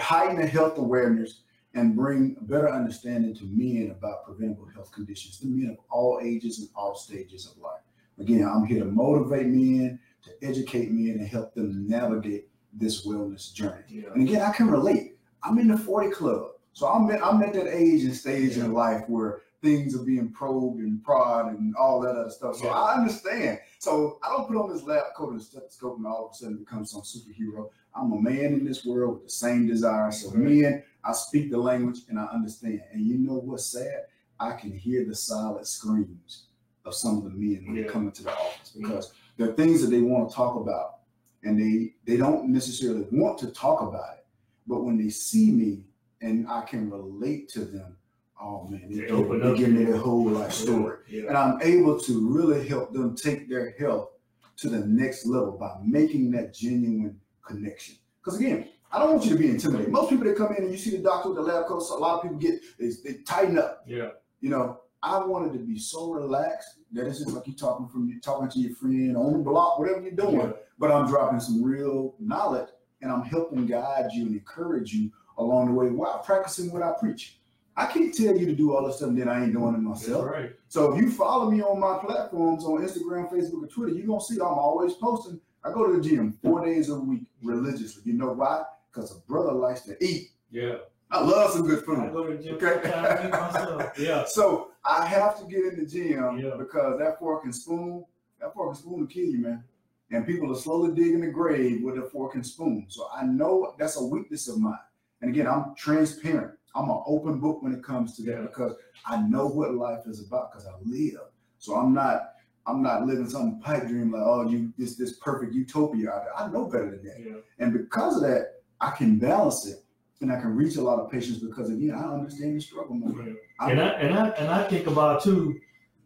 heighten the health awareness and bring a better understanding to men about preventable health conditions, to men of all ages and all stages of life. Again, I'm here to motivate men, to educate men, and help them navigate this wellness journey. Yeah. And again, I can relate. I'm in the 40 club. So I'm at, I'm at that age and stage in life where things are being probed and prod and all that other stuff. So Yeah. I understand. So I don't put on this lab coat and stethoscope and all of a sudden become some superhero. I'm a man in this world with the same desires. So men, I speak the language and I understand. And you know what's sad? I can hear the silent screams of some of the men when they Yeah. come into the office mm-hmm. because there are things that they want to talk about and they they don't necessarily want to talk about it. But when they see me and I can relate to them, oh man, they, They they up give me their whole life story. Yeah. And I'm able to really help them take their health to the next level by making that genuine connection. Because again, I don't want you to be intimidated. Most people that come in and you see the doctor with the lab coat, so a lot of people get they, they tighten up. Yeah. You know, I wanted to be so relaxed that it's just like you talking from you talking to your friend on the block, whatever you're doing Yeah. but I'm dropping some real knowledge and I'm helping guide you and encourage you along the way while practicing what I preach. I can't tell you to do all the stuff that I ain't doing it myself. right. So if you follow me on my platforms on Instagram, Facebook, and Twitter, you're gonna see I'm always posting. I go to the gym four days a week religiously. You know why? Because a brother likes to eat. Yeah. I love some good food. I food. go to the gym Okay. myself. Yeah. So I have to get in the gym Yeah. because that fork and spoon, that fork and spoon will kill you, man. And people are slowly digging the grave with a fork and spoon. So I know that's a weakness of mine. And again, I'm transparent. I'm an open book when it comes to that Yeah. because I know what life is about because I live. So I'm not I'm not living some pipe dream like, oh, you this this perfect utopia out there. I know better than that. Yeah. And because of that, I can balance it and I can reach a lot of patients because again, I understand the struggle more. yeah. I- And I and I and I think about too,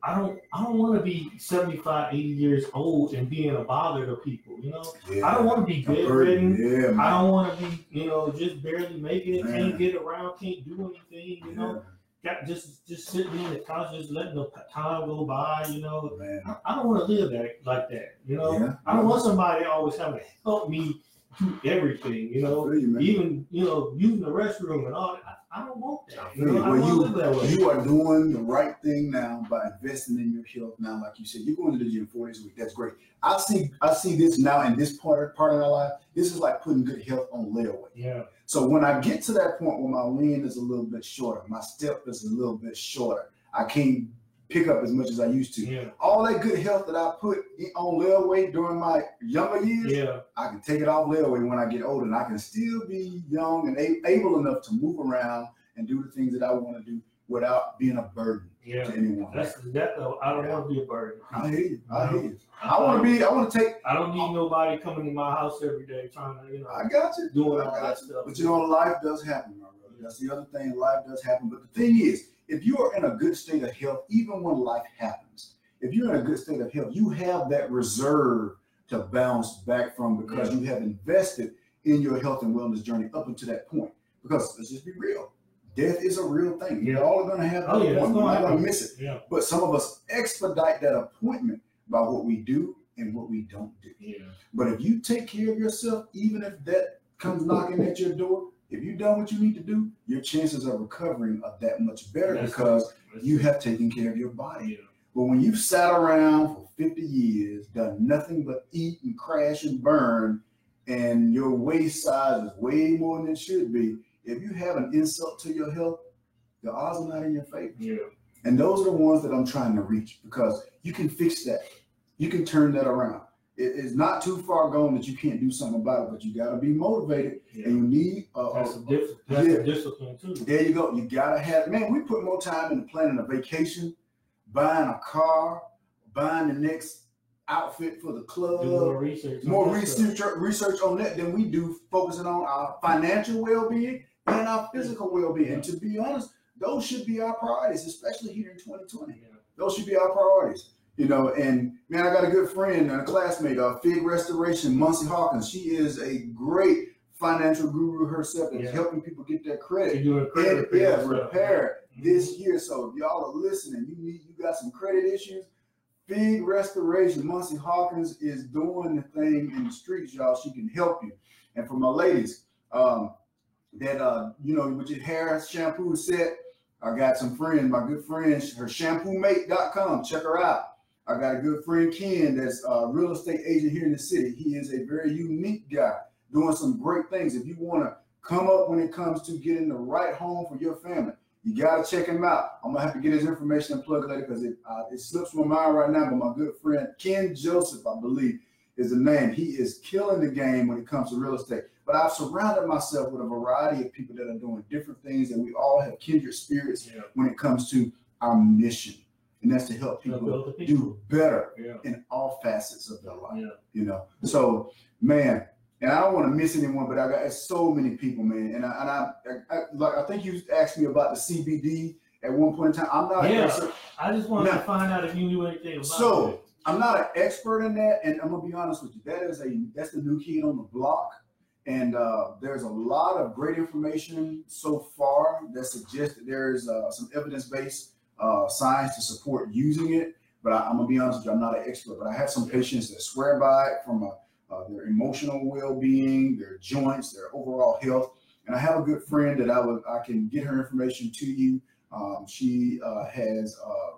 I don't I don't want to be 75, 80 years old and being a bother to people, you know. Yeah. I don't want to be bedridden. Yeah, man. I don't want to be, you know, just barely making it, Man. can't get around, can't do anything, you know. Got just just sitting in the couch, just letting the time go by, you know. Man. I, I don't want to live that like that, you know. Yeah. I don't want somebody always having to help me do everything, you know. you. Even you know using the restroom and all that. I, I don't want that. You know, Well, you- live that way. You are doing the right thing now by investing in your health. Now, like you said, you're going to the gym four days a week. That's great. I see. I see this now in this part part of our life. This is like putting good health on layaway. yeah, So when I get to that point where my lean is a little bit shorter, my step is a little bit shorter, I can't pick up as much as I used to. yeah, All that good health that I put on layaway during my younger years, yeah, I can take it off layaway when I get older, and I can still be young and able enough to move around and do the things that I want to do without being a burden yeah. to anyone. That's that. Though I don't want to be a burden. I hear you. I hear you. I want to be. I want to take. I don't need nobody coming to my house every day trying to, you know, I got you. doing I all got that you. stuff. But you know, life does happen, my brother. That's the other thing. Life does happen. But the thing is, if you are in a good state of health, even when life happens, if you're in a good state of health, you have that reserve to bounce back from because you have invested in your health and wellness journey up until that point. Because let's just be real, death is a real thing. Yeah. We're all going to have that Oh, yeah, appointment. We're not going to miss it. Yeah, But some of us expedite that appointment by what we do and what we don't do. yeah, But if you take care of yourself, even if that comes knocking at your door, if you've done what you need to do, your chances of recovering are that much better That's- because you have taken care of your body. yeah, But when you've sat around for 50 years, done nothing but eat and crash and burn, and your waist size is way more than it should be, if you have an insult to your health, the odds are not in your favor. yeah, And those are the ones that I'm trying to reach because you can fix that. You can turn that around. It is not too far gone that you can't do something about it, but you got to be motivated yeah. and you need That's a diff- That's yeah. discipline too. there you go. You got to have, man, we put more time into planning a vacation, buying a car, buying the next outfit for the club, Do more research. on more stuff. research research on that than we do focusing on our financial well-being and our physical well-being. And to be honest, those should be our priorities, especially here in 2020. Yeah. Those should be our priorities. You know, and man, I got a good friend and a classmate, uh, Fig Restoration, Muncie Hawkins. She is a great financial guru herself and Yeah. helping people get their credit doing credit repair yeah, repair Mhm. this year. So if y'all are listening, you need you got some credit issues. Fig Restoration, Muncie Hawkins is doing the thing in the streets, y'all. She can help you. And for my ladies, um, that uh, you know, with your hair shampoo set, I got some friends, my good friend, her shampoomate.com. Check her out. I got a good friend Ken that's a real estate agent here in the city. He is a very unique guy doing some great things. If you want to come up when it comes to getting the right home for your family, you got to check him out. I'm gonna have to get his information and plug later because it uh, it slips my mind right now. But my good friend Ken Joseph, I believe, is the name. He is killing the game when it comes to real estate. But I've surrounded myself with a variety of people that are doing different things, and we all have kindred spirits Yeah. when it comes to our mission, and that's to help people do better Yeah. in all facets of their life Yeah. you know. So, man, and I don't want to miss anyone, but I got so many people, man. And I, and I, I, I like I think you asked me about the CBD at one point in time. I'm not, Yeah. an I just wanted Now- to find out if you knew anything about So- it. I'm not an expert in that, and I'm gonna be honest with you. That is a that's the new kid on the block, and uh, there's a lot of great information so far that suggests that there is uh, some evidence-based uh, science to support using it. But I, I'm gonna be honest with you, I'm not an expert, but I have some patients that swear by it from a uh, their emotional well-being, their joints, their overall health. And I have a good friend that I would I can get her information to you. Um, she uh, has uh,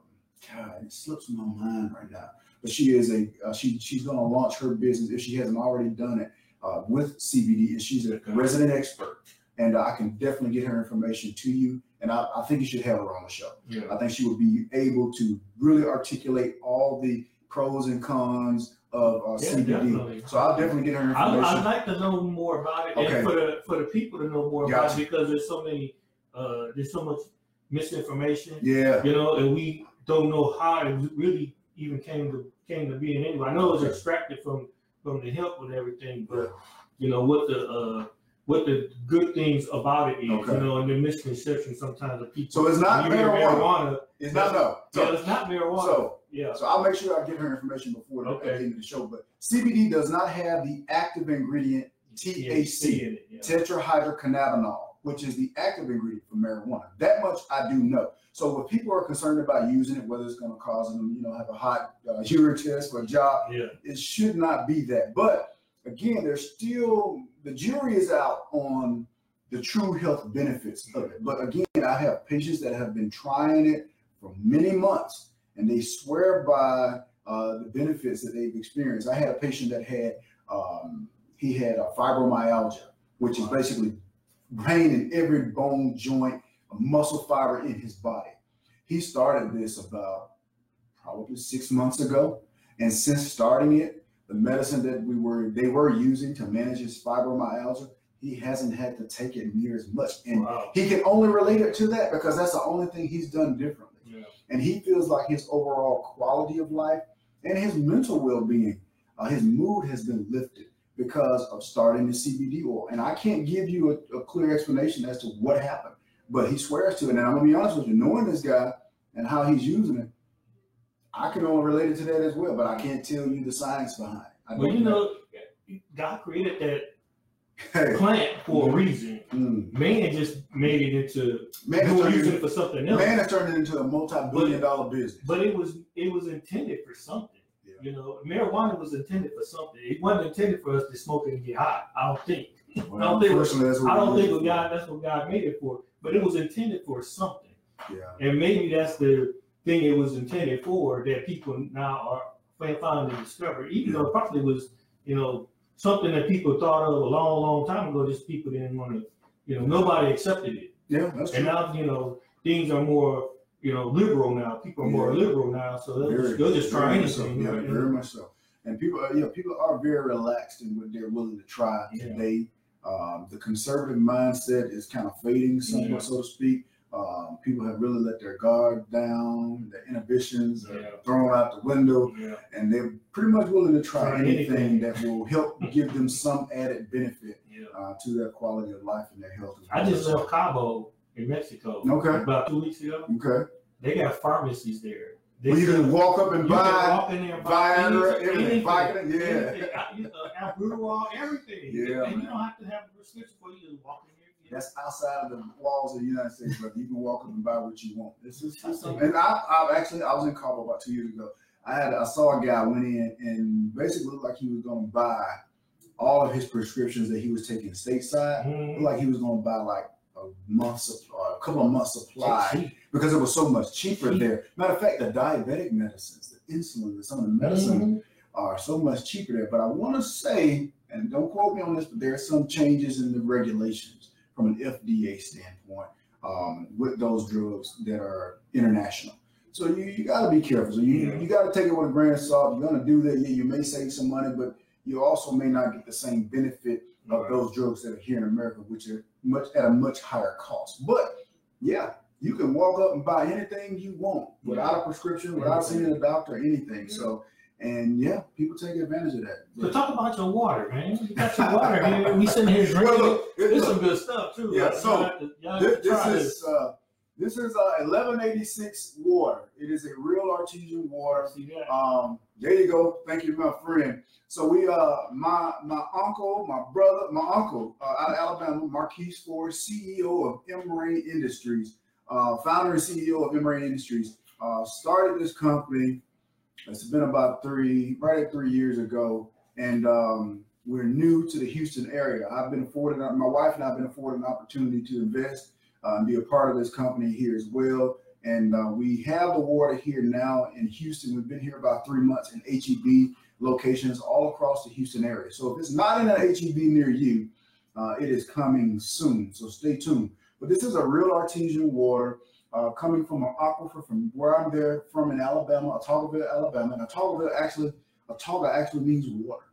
God, it slips my mind right now, but she is a uh, she she's to launch her business if she hasn't already done it uh, with CBD, and she's a resident expert. And I can definitely get her information to you. And I, I think you should have her on the show. Yeah. I think she would be able to really articulate all the pros and cons of uh, Yeah, CBD. definitely. So I'll definitely get her I, information. I'd like to know more about it, Okay. and for the for the people to know more about it because there's so many, uh, there's so much misinformation, yeah, you know, and we don't know how it really even came to came to being anyway. I know it was extracted from from the hemp and everything, but you know what the uh, what the good things about it is, Okay. you know, and the misconception sometimes of people. So it's not hear marijuana. It's not no. yeah, So, it's not marijuana. so, yeah, so I'll make sure I get her information before the, at the end of the show. But CBD does not have the active ingredient THC. in it. Yeah. tetrahydrocannabinol, which is the active ingredient for marijuana. That much I do know. So if people are concerned about using it, whether it's going to cause them, you know, have a hot uh, urine test for a job, yeah. it should not be that. But again, there's still the jury is out on the true health benefits of it. But again, I have patients that have been trying it for many months, and they swear by uh, the benefits that they've experienced. I had a patient that had um, he had a fibromyalgia, which is basically pain in every bone, joint, muscle fiber in his body. He started this about probably six months ago, and since starting it, the medicine that we were they were using to manage his fibromyalgia, he hasn't had to take it near as much, and Wow. he can only relate it to that because that's the only thing he's done differently Yeah. and he feels like his overall quality of life and his mental well-being uh, his mood has been lifted because of starting the cbd oil and i can't give you a, a clear explanation as to what happened but he swears to it and i'm gonna be honest with you knowing this guy and how he's using it i can only relate it to that as well but i can't tell you the science behind it I Well, you know, God created that plant for a reason. mm, Man just made it into man, turned using it, for something else. man has turned it into a multi-billion dollar business But it was it was intended for something. Yeah. You know, marijuana was intended for something. It wasn't intended for us to smoke it and get high. I don't think. Well, I don't think- what I don't think God that's what God made it for. But it was intended for something. yeah And maybe that's the thing it was intended for that people now are finally discover. Even though probably was, you know, something that people thought of a long, long time ago, just people didn't want to, you know, nobody accepted it. yeah that's And true now, you know, things are more, you know, liberal now. People are more Yeah. liberal now, so they'll, Very- just, they'll just try anything. Yeah, you know, very much so. And people, are, yeah, people are very relaxed in what they're willing to try Yeah. today. Um, the conservative mindset is kind of fading, somewhat, Yeah. so to speak. Um, people have really let their guard down, their inhibitions are Yeah. thrown out the window, yeah. and they're pretty much willing to try anything, that will help give them some added benefit yeah. uh, to their quality of life and their health. I just left Cabo in Mexico Okay. about two weeks ago. Okay. They got pharmacies there. They Well, you can walk up and buy. walk in there and buy Viagra, anything, everything, Viagra, yeah. know, Albuterol, everything. Yeah, and you don't have to have a prescription for you to walk in there. you know. That's outside of the walls of the United States, brother. You can walk up and buy what you want. This is and I, I actually I was in Cabo about two years ago. I had I saw a guy went in and basically looked like he was going to buy all of his prescriptions that he was taking stateside. Mhm. Looked like he was going to buy like a month supply, a couple of months supply because it was so much cheaper Cheap. there. Matter of fact, the diabetic medicines, the insulin, and some of the medicine Mhm. are so much cheaper there. But I want to say, and don't quote me on this, but there are some changes in the regulations from an FDA standpoint um, with those drugs that are international. So you, you got to be careful. So you, Yeah. you got to take it with a grain of salt. You're going to do that. Yeah, you may save some money, but you also may not get the same benefit of Right. those drugs that are here in America, which are much at a much higher cost. But yeah, you can walk up and buy anything you want without a prescription, without seeing a doctor, or anything. So, and yeah, people take advantage of that. So talk about your water, man. You got your water here. We sitting here drinking. Well, look, it- There's look, some good stuff too. Yeah, Like, so, y'all have to- y'all this, this is uh, this is uh, 1186 water. It is a real artesian water. Um, there you go. Thank you, my friend. So we, uh, my my uncle, my brother, my uncle uh, out of Alabama, Marquise Ford, CEO of M Emery Industries, uh, founder and CEO of M Emery Industries, uh, started this company. It's been about three, right at three years ago, and um, we're new to the Houston area. I've been afforded, my wife and I have been afforded an opportunity to invest uh, and be a part of this company here as well. And uh, we have the water here now in Houston. We've been here about three months in HEB locations all across the Houston area. So if it's not in an HEB near you, uh, it is coming soon. So stay tuned. But this is a real artesian water uh, coming from an aquifer from where I'm there from in Alabama, Autaugaville, Alabama. And Autaugaville actually, Autauga actually means water.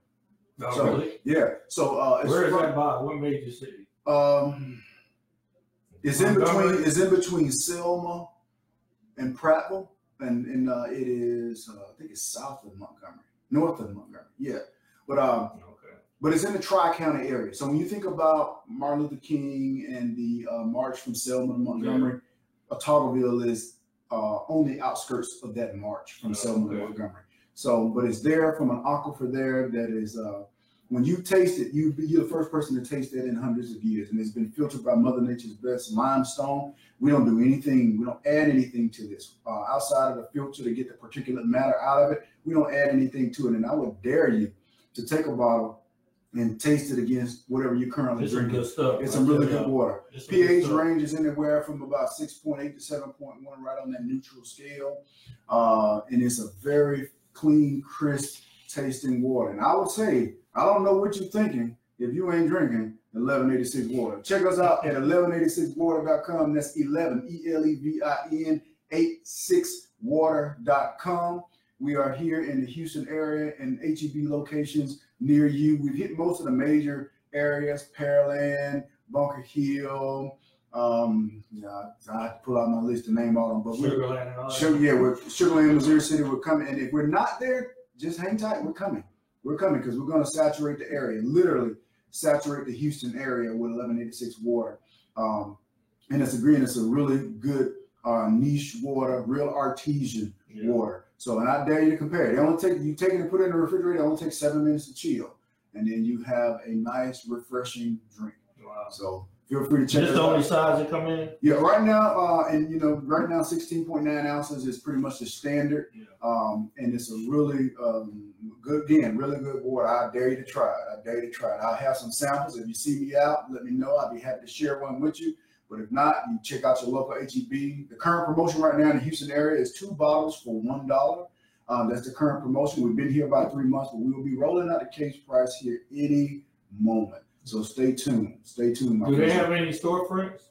Oh, so- really? Yeah. So uh, it's Where is from- that by? What major city? um, it's in between. It's in between Selma and Prattville, and and uh, it is. Uh, I think it's south of Montgomery, north of Montgomery. Yeah, but um, Okay. but it's in the Tri County area. So when you think about Martin Luther King and the uh, march from Selma to Montgomery, yeah. Autaugaville is uh, on the outskirts of that march from oh, Selma okay. to Montgomery. So, but it's there from an aquifer there that is uh, when you taste it, you you're the first person to taste that in hundreds of years, and it's been filtered by Mother Nature's best limestone. We don't do anything, we don't add anything to this uh, outside of the filter to get the particulate matter out of it. We don't add anything to it, and I would dare you to take a bottle and taste it against whatever you're currently it's drinking. Good stuff. It's some really good water. It's pH range is anywhere from about 6.8 to 7.1, right on that neutral scale, uh, and it's a very clean, crisp tasting water. And I would say I don't know what you're thinking if you ain't drinking 1186 water. Check us out at 1186water.com. That's 11, E L E V I N 86water.com. We are here in the Houston area and HEB locations near you. We've hit most of the major areas, Pearland, Bunker Hill. Um, yeah, I have to pull out my list to name all of them, but Sugarland, Sugar, yeah, we're Sugarland, Missouri City. We're coming, and if we're not there, just hang tight. We're coming. We're coming because we're going to saturate the area, literally saturate the Houston area with 1186 water. Um, and it's agreeing it's a really good uh, niche water, real artesian yeah. water. So, and I dare you to compare it. They only take you take it and put it in the refrigerator. It only takes seven minutes to chill, and then you have a nice, refreshing drink. Wow. So feel free to check. Just the only size that come in. Yeah, right now, uh, and you know, right now, sixteen point nine ounces is pretty much the standard, yeah. um, and it's a really um, good, again, really good water. I dare you to try it. I dare you to try it. I'll have some samples. If you see me out, let me know. I'd be happy to share one with you. But if not, you check out your local HEB. The current promotion right now in the Houston area is two bottles for one dollar. Um, that's the current promotion. We've been here about three months, but we will be rolling out the case price here any moment. So stay tuned. Stay tuned. Do they have any storefronts?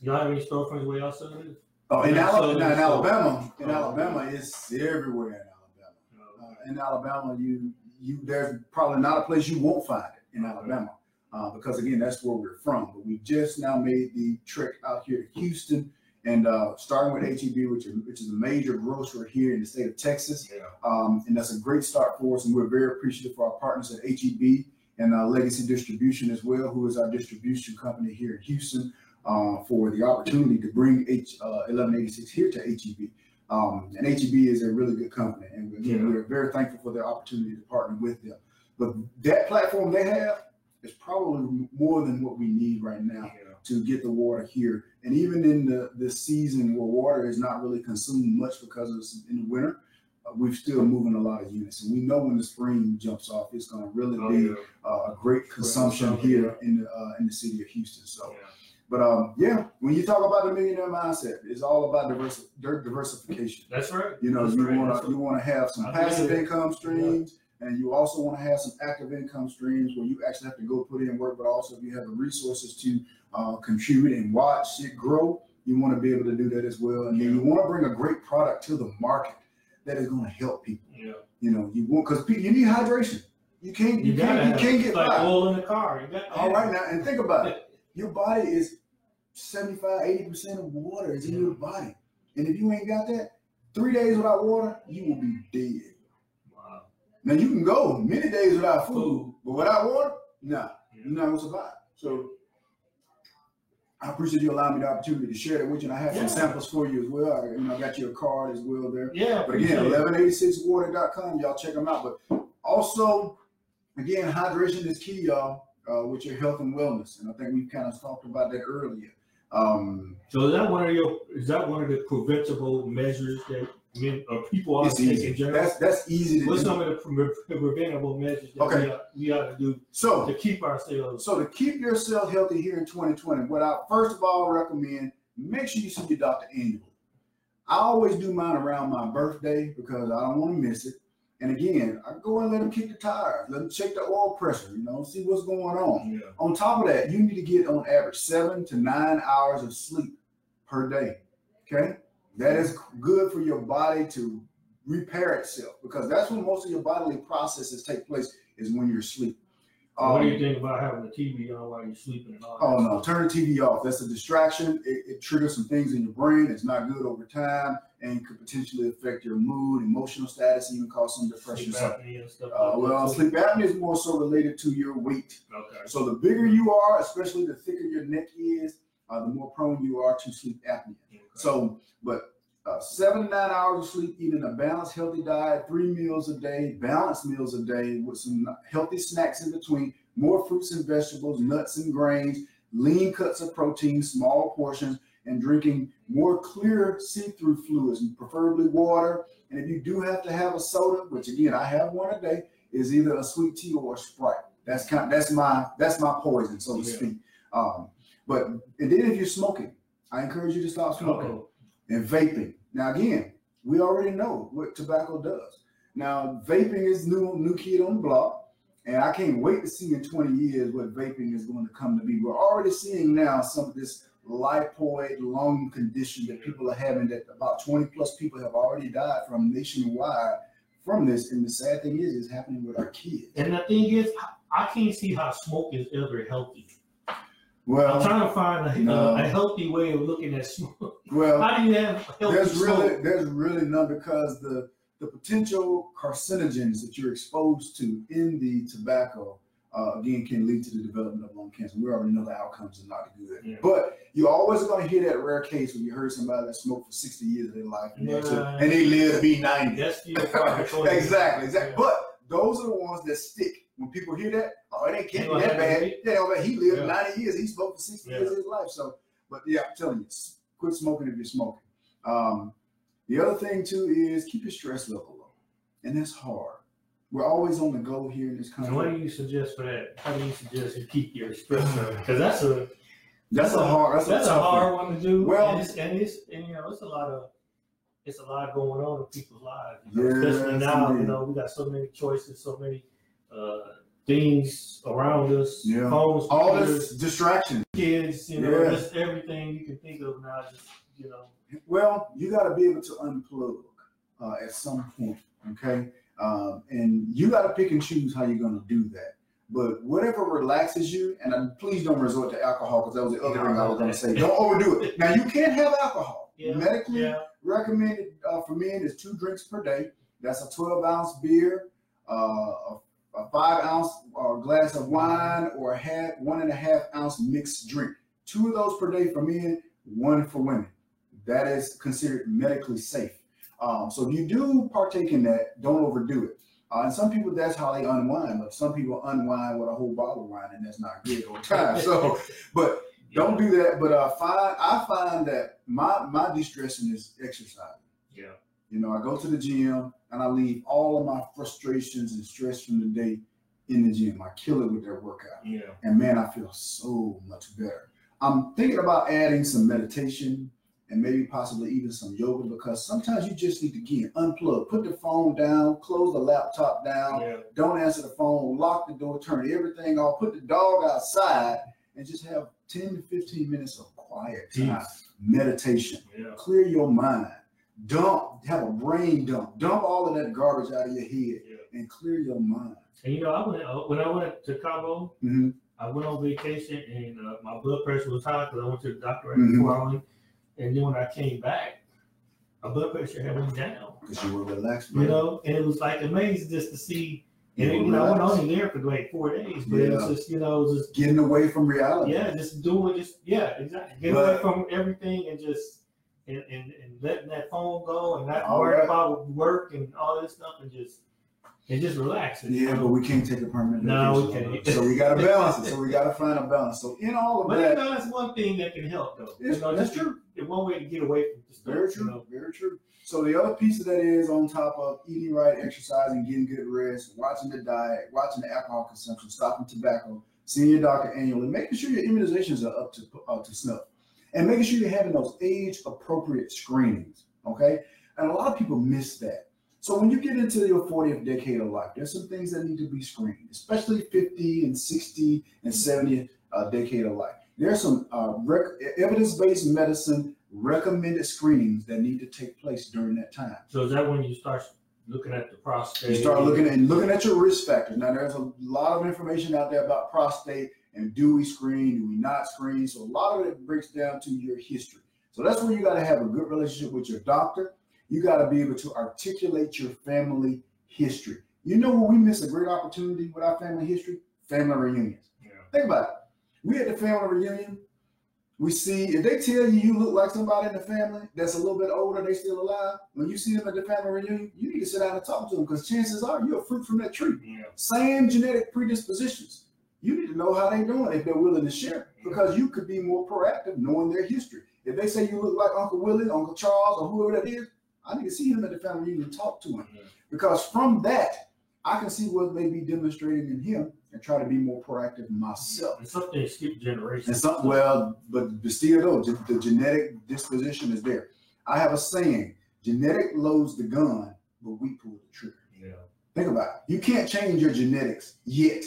Y'all have any storefronts where y'all sell it? Oh, in, Alabama, in Alabama, in oh, Alabama, it's everywhere in Alabama. Oh, uh, in Alabama, you you there's probably not a place you won't find it in Alabama, uh, because again, that's where we're from. But we just now made the trek out here to Houston, and uh, starting with HEB, which is, which is a major grocer here in the state of Texas, yeah. um, and that's a great start for us. And we're very appreciative for our partners at HEB and uh, Legacy Distribution as well, who is our distribution company here in Houston, uh, for the opportunity to bring H, uh, 1186 here to HEB. Um, and HEB is a really good company, and again, yeah. we're very thankful for the opportunity to partner with them. But that platform they have is probably more than what we need right now yeah. to get the water here. And even in the this season where water is not really consumed much because it's in the winter, uh, we're still moving a lot of units. And we know when the spring jumps off, it's going to really oh, be yeah. uh, a great consumption here in the uh, in the city of Houston. So, yeah. but um, yeah, when you talk about the millionaire mindset, it's all about diversi- diversification. That's right. You know, That's you right. want to you want to have some I passive income streams. And you also want to have some active income streams where you actually have to go put in work, but also if you have the resources to uh, contribute and watch it grow, you want to be able to do that as well. And then you want to bring a great product to the market that is going to help people. Yeah. You know, you want because you need hydration. You can't. You, you can't. You can't get like by. oil in the car. You got all right now, and think about it. Your body is 75, 80 percent of water is in your body, and if you ain't got that, three days without water, you will be dead. Now you can go many days without food, but without water, nah, you're not gonna survive. So I appreciate you allowing me the opportunity to share that with you. And I have yeah. some samples for you as well. I, you know, I got you a card as well there. Yeah. But again, 1186water.com. Y'all check them out. But also, again, hydration is key, y'all, uh, with your health and wellness. And I think we kind of talked about that earlier. Um, so is that one of your is that one of the preventable measures that men or people are taking in general? That's that's easy to What's do. some of the pre- preventable measures that okay. we, ought, we ought to do so to keep ourselves so to keep yourself healthy here in 2020? What I first of all recommend make sure you see your doctor annually. I always do mine around my birthday because I don't want to miss it. And again, I go and let them kick the tires, let them check the oil pressure, you know, see what's going on. Yeah. On top of that, you need to get on average seven to nine hours of sleep per day. Okay. That is good for your body to repair itself because that's when most of your bodily processes take place is when you're asleep. What do Um, you think about having the TV on while you're sleeping and all Oh no, turn the TV off. That's a distraction. It, it triggers some things in your brain. It's not good over time and could potentially affect your mood, emotional status, even cause some depression. Sleep apnea and stuff uh, like well, sleep apnea is more so related to your weight. Okay. So the bigger you are, especially the thicker your neck is, uh, the more prone you are to sleep apnea. okay. So, but uh, seven to nine hours of sleep, eating a balanced, healthy diet, three meals a day, balanced meals a day with some healthy snacks in between, more fruits and vegetables, nuts and grains, lean cuts of protein, small portions, and drinking more clear see-through fluids, preferably water. And if you do have to have a soda, which again I have one a day, is either a sweet tea or a Sprite. That's kind. That's my that's my poison, so to Yeah. speak. Um, but and then if you're smoking, I encourage you to stop smoking Uh-oh. And vaping. Now, again, we already know what tobacco does. Now, vaping is new, new kid on the block, and I can't wait to see in 20 years what vaping is going to come to be. We're already seeing now some of this lipoid lung condition that people are having that about 20 plus people have already died from nationwide from this. And the sad thing is, it's happening with our kids. And the thing is, I can't see how smoke is ever healthy. I'm trying to find a, No. a healthy way of looking at smoke. well, How do you have healthy there's smoke? really there's really none because the the potential carcinogens that you're exposed to in the tobacco uh, again can lead to the development of lung cancer. We already know the outcomes are not good. Yeah. But you're always going to hear that rare case when you heard somebody that smoked for 60 years of their life and, they actually- and they live to be 90. That's still part of the exactly, exactly. Yeah. But those are the ones that stick. When people hear that, oh, it ain't can't be that bad. it. Yeah, but he lived Yeah. 90 years. He smoked for 60 years of his life. So, but yeah, I'm telling you, quit smoking if you're smoking. Um, the other thing too is keep your stress level low, and that's hard. We're always on the go here in this And what do you suggest for that? How do you suggest you keep your stress level? Because that's a That's a hard. That's, that's a one. hard one to do. Well- and it's, and it's and you know it's a lot of it's a lot going on in people's lives. You know, especially now, you know, we got so many choices, so many uh, things around us. Yeah. Phones, All computers, this distraction. kids, you know, Yeah. just everything you can think of now. Just you know, Well, you got to be able to unplug uh, at some point, okay? Um, and you got to pick and choose how you're going to do that. But whatever relaxes you, and uh, please don't resort to alcohol because that was the other thing I was going to say. Don't overdo it. Now you can't have alcohol. Yeah, Medically yeah, recommended uh, for men is two drinks per day. That's a 12 ounce beer, uh, a, a five ounce uh, glass of wine, or a half one and a half ounce mixed drink. Two of those per day for men, one for women. That is considered medically safe. Um, so if you do partake in that, don't overdo it. Uh, and some people, that's how they unwind. But some people unwind with a whole bottle of wine, and that's not good over time. So, but don't do that. But uh, find I find that my my de-stressing is exercising. yeah. You know, I go to the gym and I leave all of my frustrations and stress from the day in the gym. I kill it with that workout. Yeah. And man, I feel so much better. I'm thinking about adding some meditation and maybe possibly even some yoga because sometimes you just need to get unplug, put the phone down, close the laptop down, Yeah. don't answer the phone, lock the door, turn everything off, put the dog outside, and just have 10 to 15 minutes of quiet time, Peace. meditation Yeah. clear your mind. Dump, have a brain dump. Dump all of that garbage out of your head Yeah. and clear your mind. And you know, I went uh, when I went to Cabo. Mhm. I went on vacation and uh, my blood pressure was high because I went to the doctor right Mhm. before I went. And then when I came back, my blood pressure had went down. Because you were relaxed. You know, and it was like amazing just to see. And You you know, I went only there for like four days, but it was just you know, just Getting away from reality. yeah, just doing just yeah, exactly. Get But- away from everything and just and, and, and letting that phone go and not All worrying right. about work and all this stuff and just and just relaxing. Yeah, but we can't take a permanent No, we can't. So we got to balance it. So we got to find a balance. So in all of that. But you that, know, that's one thing that can help, though. You know, that's true. the one way to get away from the stuff. very You true, know? very true. So the other piece of that is on top of eating right, exercising, getting good rest, watching the diet, watching the alcohol consumption, stopping tobacco, seeing your doctor annually, making sure your immunizations are up to up to snuff, and making sure you're having those age appropriate screenings. Okay, and a lot of people miss that. So when you get into your 40th decade of life, there's some things that need to be screened, especially 50 and 60 and 70 uh, decade of life. There's some uh, rec- evidence-based medicine recommended screenings that need to take place during that time. So is that when you start looking at the prostate. You start looking and looking at your risk factors. Now, there's a lot of information out there about prostate and do we screen, do we not screen? So a lot of it breaks down to your history. So that's where you got to have a good relationship with your doctor. You got to be able to articulate your family history. You know where we miss a great opportunity with our family history? Family reunions. Yeah. Think about it. We at the family reunion, we see if they tell you you look like somebody in the family that's a little bit older, they still alive. When you see them at the family reunion, you need to sit down and talk to them because chances are you're a fruit from that tree. Yeah. Same genetic predispositions. You need to know how they're doing if they're willing to share because you could be more proactive knowing their history. If they say you look like Uncle Willie, Uncle Charles, or whoever that is, I need to see him at the family reunion and talk to him Yeah. because from that, I can see what may be demonstrating in him and try to be more proactive myself. And something skip generations. And some, well, but, but still though, ge- the genetic disposition is there. I have a saying: genetic loads the gun, but we pull the trigger. Yeah. Think about it. You can't change your genetics yet.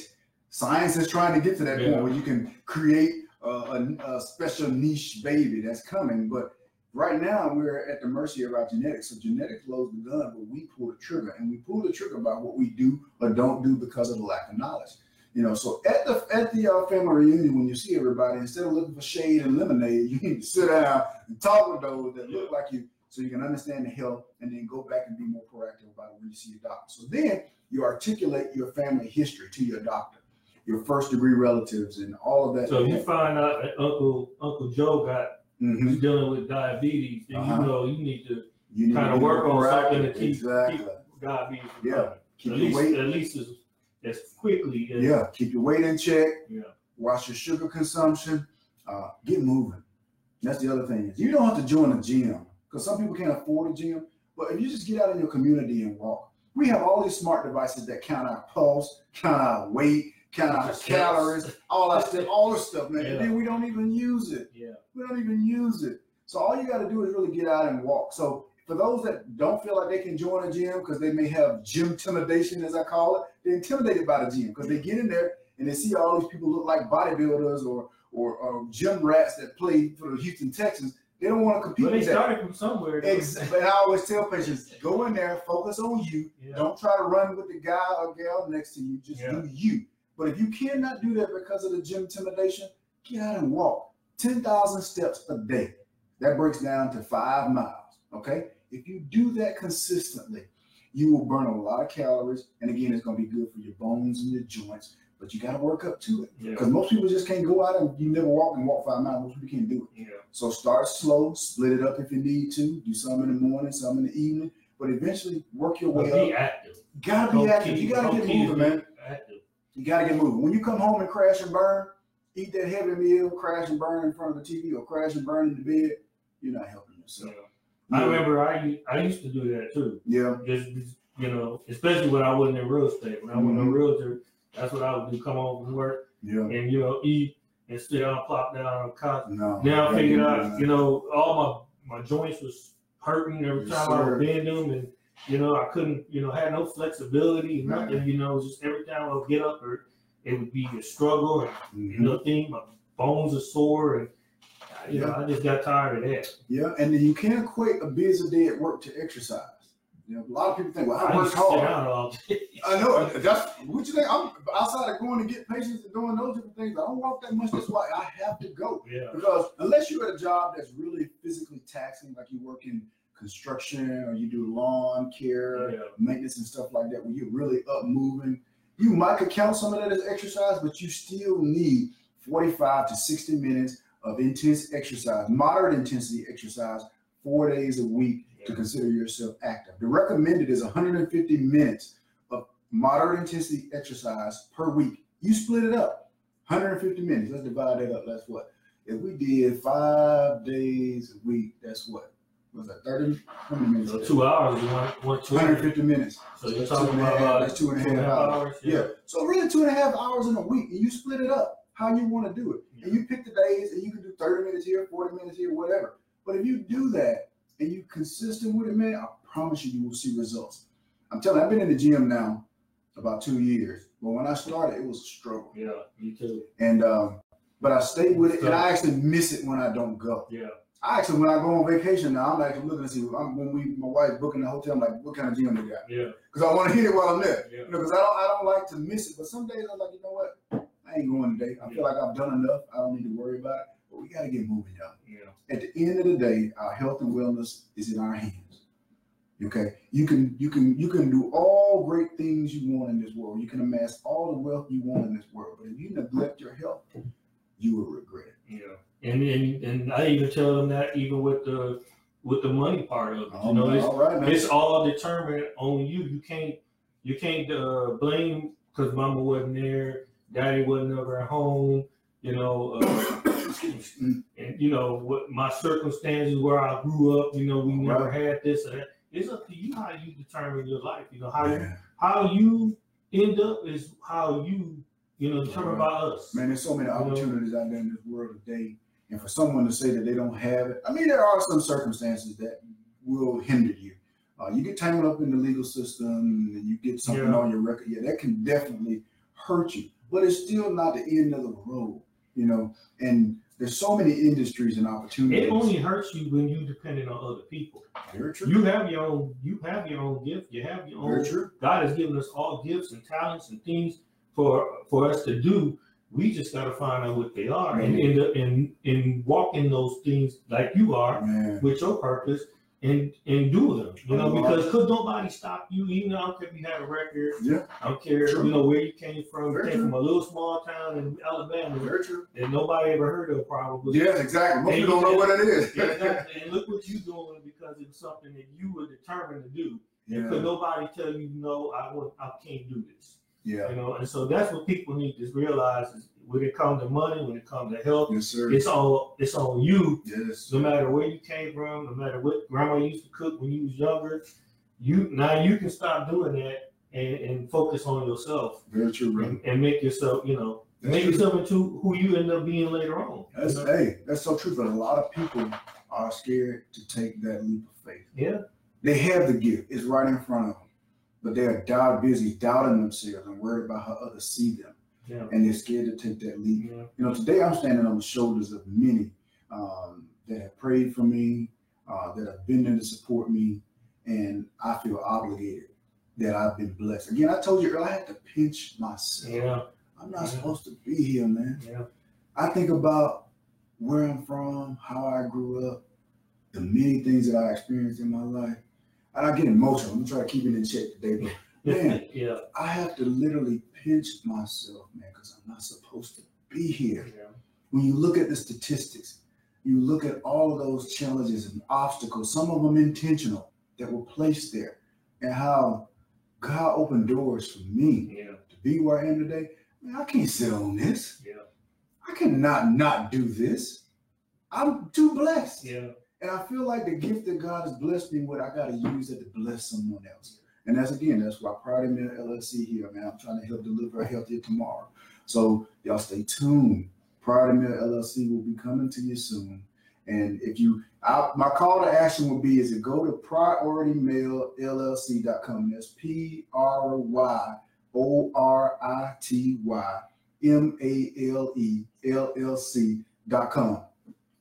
Science is trying to get to that Yeah. point where you can create a, a, a special niche baby that's coming. But right now, we're at the mercy of our genetics. So genetics loads the gun, but we pull the trigger, and we pull the trigger by what we do or don't do because of the lack of knowledge. You know, so at the at the uh, family reunion, when you see everybody, instead of looking for shade and lemonade, you need to sit down and talk with those that look like you, so you can understand the health, and then go back and be more proactive about it when you see your doctor. So then you articulate your family history to your doctor, your first degree relatives, and all of that. So if you find out that Uncle Uncle Joe got Mhm. is dealing with diabetes, then Uh-huh. you know you need to You need kinda work on something to keep- exactly. keep diabetes Yeah. Keep at your least weight. at least as, as quickly as Yeah, keep your weight in check. Yeah. Watch your sugar consumption. Uh, get moving. That's the other thing. is You don't have to join a gym because some people can't afford a gym. But if you just get out in your community and walk, we have all these smart devices that count our pulse, count our weight, our calories, all that stuff, all this stuff, man. Yeah. And then we don't even use it. Yeah. We don't even use it. So all you got to do is really get out and walk. So for those that don't feel like they can join a gym because they may have gym intimidation, as I call it, they're intimidated by the gym because they get in there and they see all these people look like bodybuilders or or, or gym rats that play for the Houston Texans. They don't want to compete But they started from somewhere. Exactly. But I always tell patients, go in there, focus on you. Yeah. Don't try to run with the guy or gal next to you. Just Yeah. do you. But if you cannot do that because of the gym intimidation, get out and walk. 10,000 steps a day. That breaks down to five miles. Okay. If you do that consistently, you will burn a lot of calories. And again, it's going to be good for your bones and your joints, but you got to work up to it Yeah. because most people just can't go out and you never walk and walk five miles. Most people can't do it. Yeah. So start slow, split it up if you need to. Do some in the morning, some in the evening, but eventually work your way be up. active. Gotta be active. You gotta get moving, man. You gotta get moving. When you come home and crash and burn, eat that heavy meal, crash and burn in front of the TV, or crash and burn in the bed. You're not helping yourself. I remember I I used to do that too. Yeah. Just just, you know, especially when I wasn't in real estate. When I wasn't Mm-hmm. a realtor, that's what I would do. Come home from work Yeah. and you know eat and sit down, plop down on the couch. No. Now I figured out, you know, all my my joints was hurting every Yes, time I would bend them, and you know I couldn't, you know, had no flexibility, Right. nothing. You know, just every time I would get up, or it would be a struggle, and you Mhm. know, thing my bones are sore, and you know, I just got tired of that. Yeah, and then you can't equate a busy day at work to exercise. You know, a lot of people think, well, I, I work used to sit hard. down all day. I know. That's what you think. I'm outside of going to get patients and doing those different things. I don't walk that much. That's why I have to go. yeah, Because unless you're at a job that's really physically taxing, like you work in construction or you do lawn care, yeah, maintenance and stuff like that, where you're really up moving, you might could count some of that as exercise, but you still need 45 to 60 minutes of intense exercise, moderate intensity exercise, four days a week to consider yourself active. The recommended is 150 minutes of moderate intensity exercise per week. You split it up, 150 minutes. Let's divide that up. That's what? If we did five days a week, that's what? Was that 30? How many minutes? So is that? two hours, one, one two. 150 minutes. So you're talking two about half- that's two and a two and a half half hours. hours. Yeah. So really two and a half hours in a week, and you split it up how you want to do it. And you pick the days, and you can do 30 minutes here, 40 minutes here, whatever. But if you do that and you consistent with it, man, I promise you, you will see results. I'm telling you, I've been in the gym now about two years. But when I started, it was a struggle. Yeah, me too. And um, but I stayed with it, and I actually miss it when I don't go. Yeah, I actually, when I go on vacation now, I'm actually looking to see I'm, when we, my wife booking the hotel. I'm like, what kind of gym they got? Yeah. Because I want to hit it while I'm there. Yeah. You know, because I don't, I don't like to miss it. But some days I'm like, you know what? I ain't going today. I feel like I've done enough. I don't need to worry about it. But we got to get moving, y'all. Yeah. At the end of the day, our health and wellness is in our hands. Okay, you can you can you can do all great things you want in this world. You can amass all the wealth you want in this world, but if you neglect your health, you will regret it. Yeah. And and and I even tell them that even with the with the money part of it. You know, it's, all right, it's all determined on you. You can't you can't uh, blame because mama wasn't there, daddy wasn't ever at home. You know, uh, and you know what my circumstances where I grew up. You know, we never had this or that. It's up to you how you determine your life. You know how you, how you end up is how you you know determined by us. man, there's so many You know? opportunities out there in this world today, and for someone to say that they don't have it, I mean, there are some circumstances that will hinder you. Uh, you get tangled up in the legal system, and you get something Yeah. on your record. Yeah, that can definitely hurt you, but it's still not the end of the road, you know. And there's so many industries and opportunities. It only hurts you when you dependent on other people. Very true. You have your own. You have your own gift. You have your own. Very true. God has given us all gifts and talents and things for for us to do. We just got to find out what they are and in the in in walk in those things like you are Man, with your purpose and and do them. You know, because could nobody stop you? Even though I don't care if you had a record. yeah, I don't care. True. You know where you came from. You came from a little small town in Alabama that nobody ever heard of probably. Yeah, exactly. Most And people you don't know what it is. Yeah, exactly. And look what you're doing because it's something that you were determined to do. And could nobody tell you no, I won't, I can't do this. Yeah. You know, and so that's what people need to realize is when it comes to money, when it comes to health, Yes, it's all it's on you. Yes. No matter where you came from, no matter what grandma used to cook when you was younger, you now you can stop doing that and, and focus on yourself Very true, brother. and, and make yourself, you know, That's make true. yourself into who you end up being later on. you That's know? hey, that's so true. But a lot of people are scared to take that leap of faith. Yeah, They have the gift; it's right in front of them, but they are doubt busy, doubting themselves, and worried about how others see them, yeah, and they're scared to take that leap. yeah. You know, today I'm standing on the shoulders of many um, that have prayed for me, uh, that have been there to support me, and I feel obligated that I've been blessed. Again, I told you earlier, I had to pinch myself. Yeah, I'm not Yeah. supposed to be here, man. yeah, I think about where I'm from, how I grew up, the many things that I experienced in my life. And I get emotional. I'm gonna try to keep it in check today, but Man. yeah, I have to literally pinch myself, man, because I'm not supposed to be here. yeah. When you look at the statistics, you look at all of those challenges and obstacles, some of them intentional that were placed there, and how God opened doors for me Yeah, to be where I am today. Man, I can't sit on this. yeah, I cannot not do this. I'm too blessed. yeah, And I feel like the gift that God has blessed me with, I got to use it to bless someone else. And that's again, that's why Pryority Male LLC here, man. I'm trying to help deliver a healthier tomorrow. So y'all stay tuned. Pryority Male LLC will be coming to you soon. And if you, I, my call to action will be is to go to pryoritymalellc.com. That's P R Y O R I T Y M A L E L L C dot com.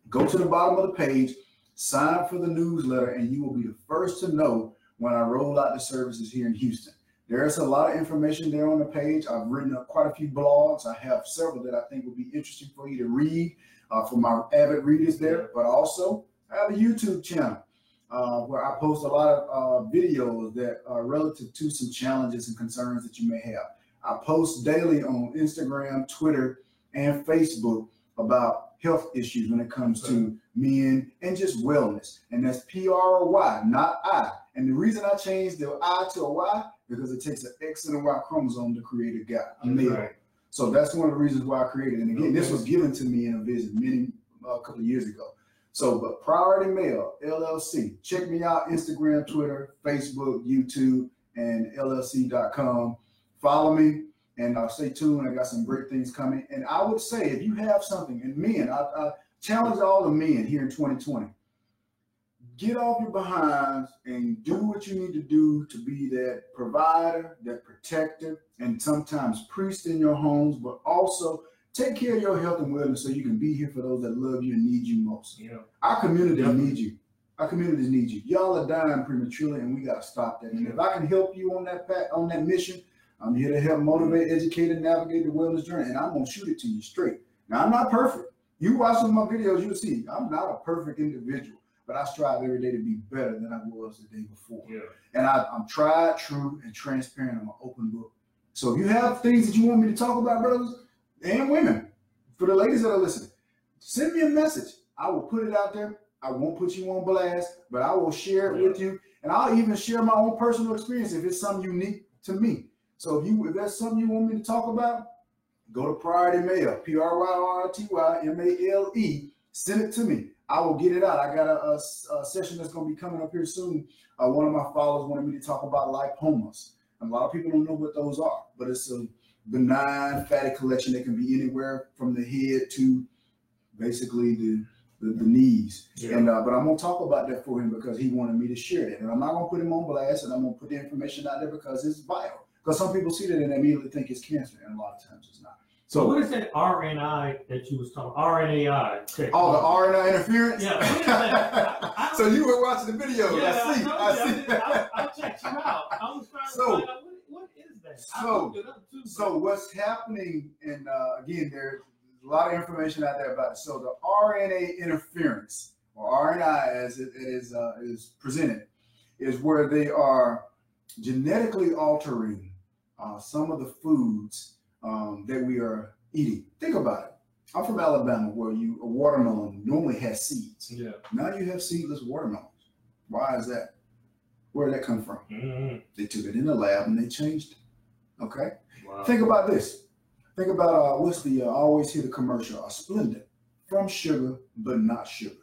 Go to the bottom of the page, sign up for the newsletter, and you will be the first to know when I roll out the services here in Houston. There's a lot of information there on the page. I've written up quite a few blogs. I have several that I think will be interesting for you to read uh, for my avid readers there. But also, I have a YouTube channel uh, where I post a lot of uh, videos that are relative to some challenges and concerns that you may have. I post daily on Instagram, Twitter, and Facebook about health issues when it comes to men and just wellness. And that's P R O Y, not I. And the reason I changed the I to a Y because it takes an X and a Y chromosome to create a guy, a male. Right. So that's one of the reasons why I created. And again, this was given to me in a visit many a couple of years ago. So, but Pryority Male LLC. Check me out: Instagram, Twitter, Facebook, YouTube, and LLC.com. Follow me and uh, stay tuned. I got some great things coming. And I would say, if you have something, and men, I, I challenge all the men here in 2020. Get off your behinds and do what you need to do to be that provider, that protector, and sometimes priest in your homes, but also Take care of your health and wellness so you can be here for those that love you and need you most. Yeah. Our community Definitely. needs you. Our communities need you. Y'all are dying prematurely, and we gotta stop that. And if I can help you on that path, on that mission, I'm here to help motivate, educate, and navigate the wellness journey. And I'm gonna shoot it to you straight. Now I'm not perfect. You watch some of my videos, you'll see I'm not a perfect individual, but I strive every day to be better than I was the day before. Yeah. And I, I'm tried, true, and transparent. I'm an open book. So if you have things that you want me to talk about, brothers and women, for the ladies that are listening, send me a message. I will put it out there. I won't put you on blast, but I will share it with you. And I'll even share my own personal experience if it's something unique to me. So if you if that's something you want me to talk about, go to Pryority Male, P R Y R T Y M A L E. Send it to me. I will get it out. I got a session that's going to be coming up here soon. Uh, one of my followers wanted me to talk about lipomas. And a lot of people don't know what those are, but it's a benign fatty collection that can be anywhere from the head to basically the the, the knees. Yeah. And uh, but I'm gonna talk about that for him because he wanted me to share that, and I'm not gonna put him on blast, and I'm gonna put the information out there because it's vital. Because some people see that and immediately think it's cancer, and a lot of times it's not. So what is that RNI that you was talking RNAi? technology? all the RNA interference. Yeah, what is that? I- I- so you were watching the video. Yeah, I see. told I, see. I, I checked you out. I was trying So- to find out what, what is that. So- looked it up too. So what's happening, and uh, again, there's a lot of information out there about it. So the RNA interference, or RNI as it is uh, is presented, is where they are genetically altering uh, some of the foods um, that we are eating. Think about it. I'm from Alabama, where you a watermelon normally has seeds. yeah. Now you have seedless watermelons. Why is that? Where did that come from? Mhm. They took it in the lab and they changed it. Okay. Wow. Think about this. Think about uh, what's the uh, I always hear the commercial, a Splenda from sugar but not sugar.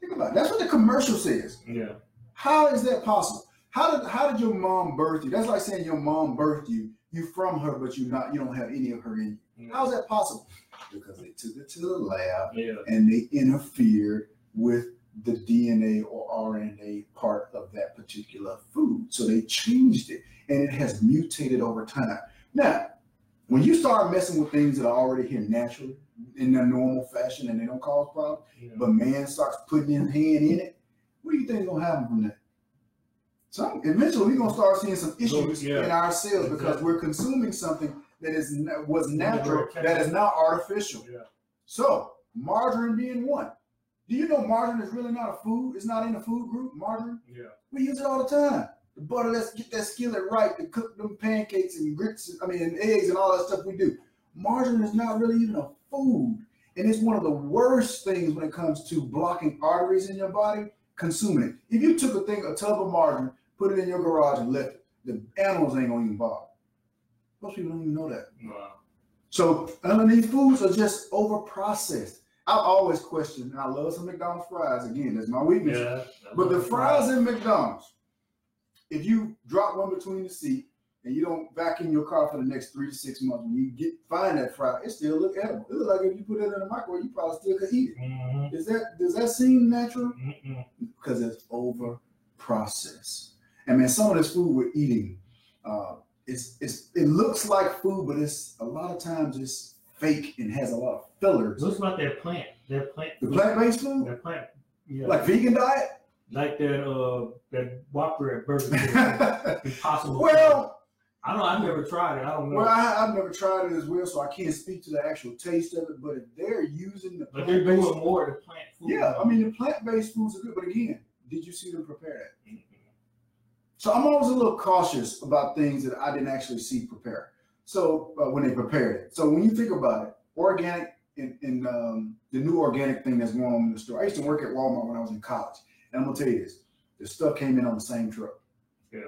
Think about it. That's what the commercial says. yeah. How is that possible? How did how did your mom birth you? That's like saying your mom birthed you. You from her, but you not you don't have any of her in you. Mm. How is that possible? Because they took it to the lab Yeah. and they interfered with the DNA or RNA part of that particular food. So they changed it and it has mutated over time. Now, when you start messing with things that are already here naturally in their normal fashion and they don't cause problems, yeah. but man starts putting his hand in it, what do you think is gonna happen from that? So eventually we're gonna start seeing some issues Yeah. in ourselves because we're consuming something that is was natural, that is not artificial. Yeah. So margarine being one. Do you know margarine is really not a food? It's not in the food group. Margarine. Yeah. We use it all the time. The butter, let's get that skillet right to cook them pancakes and grits, I mean, and eggs and all that stuff we do. Margarine is not really even a food. And it's one of the worst things when it comes to blocking arteries in your body, consuming it. If you took a thing, a tub of margarine, put it in your garage and left it, the animals ain't gonna even bother. Most people don't even know that. Wow. So these foods are just over processed. I've always questioned, and I love some McDonald's fries. Again, that's my weakness. Yeah. But the fries in McDonald's, if you drop one between the seat and you don't vacuum your car for the next three to six months, when you get find that fry, it still look edible. It look like if you put it in the microwave, you probably still could eat it. Mhm. Does that does that seem natural? Because it's over processed. And man, some of this food we're eating, uh, it's it's it looks like food, but it's a lot of times it's fake and has a lot of fillers. What's about that plant? That plant. The plant-based food, That plant. Yeah. like vegan diet. like that uh that Whopper at Burger King. Impossible. well, I don't. I've never tried it. I don't know. well, I, I've never tried it as well, so I can't speak to the actual taste of it. But if they're using the but they're doing more of the plant food. yeah, I mean the plant-based foods are good. But again, did you see them prepare that? So I'm always a little cautious about things that I didn't actually see prepare. So uh, when they prepared it, so when you think about it, organic and, um, the new organic thing that's going on in the store. I used to work at Walmart when I was in college, and I'm gonna tell you this: the stuff came in on the same truck. Yeah.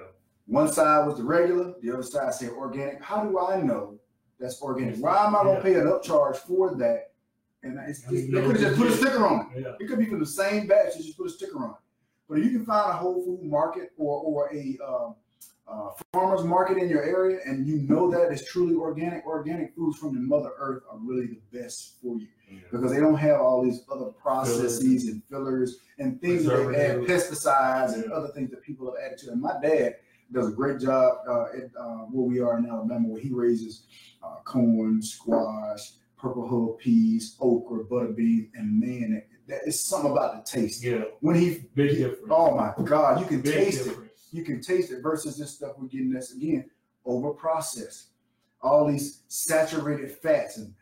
One side was the regular, the other side said organic. How do I know that's organic? Why am I gonna Yeah. pay an upcharge for that? And it's, it's- they could have just put a sticker on it. Yeah. It could be from the same batch. You just put a sticker on it. But if you can find a Whole Food market or or a uh, uh, farmers market in your area, and you know that it's truly organic, organic foods from the Mother Earth are really the best for you Yeah. because they don't have all these other processes and fillers and things that they add pesticides and other things that people have added to. And my dad does a great job uh, at uh, where we are in Alabama, where he raises uh, corn, squash, purple hull peas, okra, butter beans, and man, that, is something about the taste. Yeah, When he, big difference. oh my God, you can big taste it. difference. You can taste it versus this stuff we're getting this again over processed. All these saturated fats and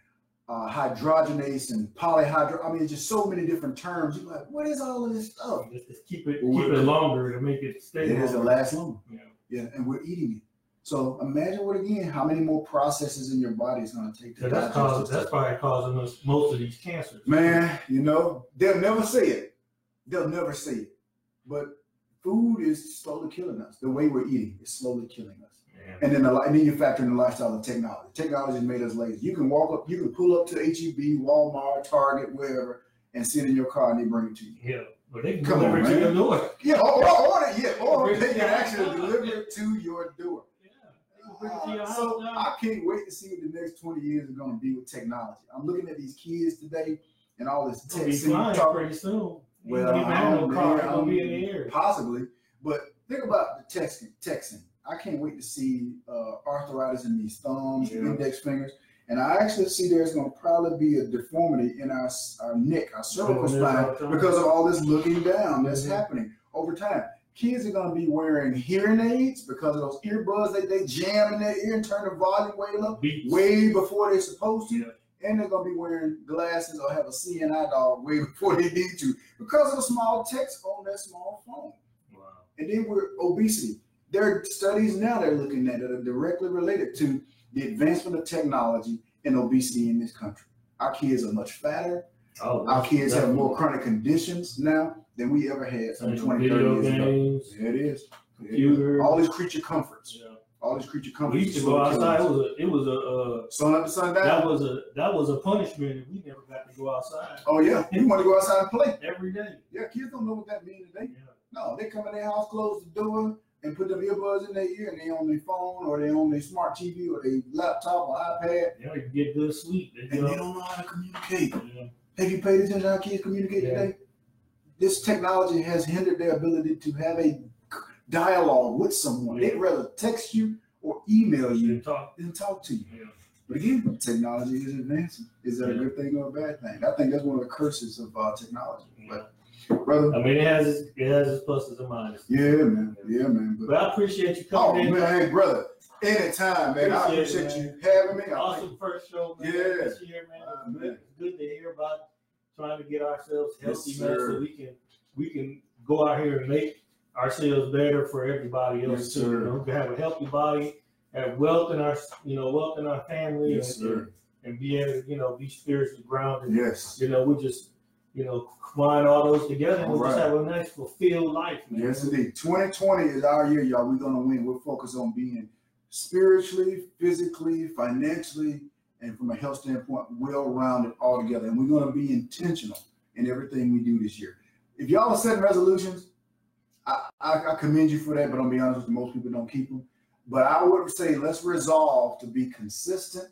uh, hydrogenase and polyhydro. I mean, just so many different terms. You're like, what is all of this stuff? Just, just keep it Well, keep it longer to make it stay. It longer. last longer. Yeah. Yeah, and we're eating it. So imagine what again? How many more processes in your body is going to take to So that's digest causing this that's stuff? probably causing us most of these cancers. Man, you know they'll never say it. They'll never say it. But food is slowly killing us. The way we're eating is slowly killing us. Man. And then the, li- and then you factor in the lifestyle of technology. Technology has made us lazy. You can walk up, you can pull up to HEB, Walmart, Target, wherever, and sit in your car and they bring it to you. Yeah, but they can Come deliver on, to man. your door. Yeah, or, or order, yeah, or they can actually deliver it to your door. Yeah, they can bring it to your house so. I can't wait to see what the next 20 years are going to be with technology. I'm looking at these kids today and all this gonna be talk- pretty soon. Well, I don't- car be in the air. Possibly, but think about the texting. Texting. I can't wait to see uh, arthritis in these thumbs, Yeah. index fingers, and I actually see there's going to probably be a deformity in our our neck, our cervical spine, because of all this looking down that's Mhm. happening over time. Kids are going to be wearing hearing aids because of those earbuds that they jam in their ear and turn the volume way up Beats. way before they're supposed to. Yeah. And they're gonna be wearing glasses or have a seeing-eye dog way before they need to because of the small text on that small phone. Wow. And then we're obesity. There are studies now they're looking at that are directly related to the advancement of technology and obesity in this country. Our kids are much fatter. Oh, Our kids have more chronic conditions now than we ever had some And 20, 30 video years ago. games, There it is. computer. All these creature comforts. Yeah. All these creature comforts. We used to go outside. It was a, it was a, uh, Sun up to sundown. that was a, that was a punishment if we never got to go outside oh yeah, you want to go outside and play. every day. Yeah, kids don't know what that means today. Yeah. No, they come in their house, close the door, and put them earbuds in their ear, and they on their phone or they on their smart TV or their laptop or iPad, Yeah, you get good sleep. They and they don't know how to communicate. Yeah. Have you paid attention to how kids communicate Yeah. today? This technology has hindered their ability to have a dialogue with someone. Yeah. They'd rather text you or email you You talk. than talk to you. Yeah. But again, technology is advancing. Is that a good thing or a bad thing? I think that's one of the curses of uh, technology. But brother, I mean, it has its, it has its pluses and minuses. yeah, man, yeah, man. But But I appreciate you Oh coming in. man, hey brother, anytime, man. I Appreciate appreciate it, you having me. Awesome first show, man. Yeah. This year, man. It's man. good, good to hear about trying to get ourselves Yes, healthy, man, so we can we can go out here and make ourselves better for everybody else Yes, too. sir. You know, have a healthy body, have wealth in our you know wealth in our family, Yes, and, and be able to you know be spiritually grounded. Yes. You know, we just you know combine all those together and we'll just have a nice fulfilled life, man. Yes, indeed. 2020 is our year, y'all. We're gonna win. We're focused on being spiritually, physically, financially, and from a health standpoint, well-rounded all together. And we're gonna be intentional in everything we do this year. If y'all are setting resolutions, I, I, I commend you for that, but I'll be honest with you, most people don't keep them. But I would say let's resolve to be consistent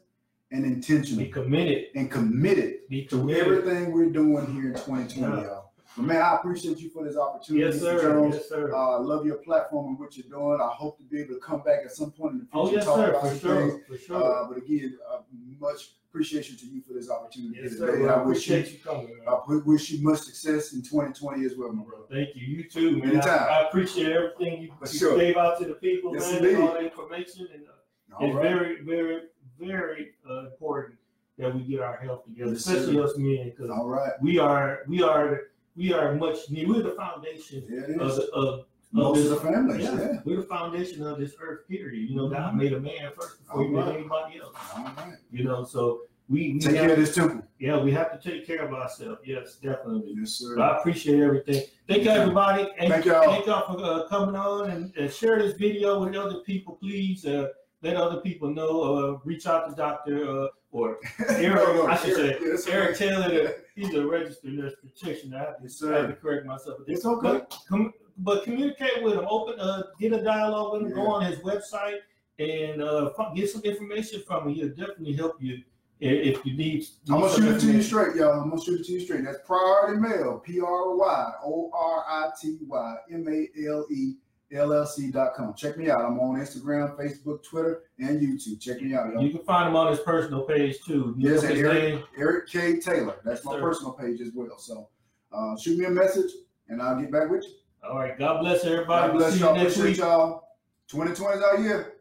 and intentional. Be committed. and committed Be to everything we're doing here in 2020, Yeah. y'all. But man, I appreciate you for this opportunity, Yes, sir. Jones. Yes, sir. Uh, I love your platform and what you're doing. I hope to be able to come back at some point in the future oh, yes, talk sir. about For sure. things. For sure. Uh, but again, uh, much appreciation to you for this opportunity yes, today. sir. I I wish you, appreciate you coming. I wish you much success in 2020 as well, my brother. Thank you. You too, man. I, Anytime. I appreciate everything you, you sure. gave out to the people, Yes, man, indeed. and all the information. And uh, All it's right. very, very, very uh, important that we get our health together, Yes, especially sir. us men, because All right. we are, we are, we are much needed. We're the foundation of, the, of Most this- of the families, yeah, yeah. we're the foundation of this earth. Period. You know, God Mhm. made a man first before he All made anybody else. All right. You know, so we, we Take have, care of this temple. yeah, we have to take care of ourselves. Yes, definitely. Yes, sir. I appreciate everything. Thank you, everybody. And Thank y'all. Thank y'all for uh, coming on and, and share this video with other people, please. Uh, let other people know. Uh, reach out to Doctor uh, or Eric. I should say Eric sir. Taylor. He's a registered nurse practitioner. I Yes, I have to correct myself. It's okay. But, com- but communicate with him. Open, uh, get a dialogue with him. Go on his website and uh, get some information from him. He'll definitely help you if you need. I'm gonna shoot it to you straight, y'all. I'm gonna shoot it to you straight. That's Pryority Male, P R Y O R I T Y M A L E llc.com. Check me out. I'm on Instagram, Facebook, Twitter, and YouTube. Check me out. You can find him on his personal page too. Look Yes, his Eric, name. Eric K. Taylor. That's Yes, my sir. personal page as well. So uh, shoot me a message and I'll get back with you. All right. God bless everybody. God We'll bless you y'all. next Appreciate week. y'all. 2020 is our year.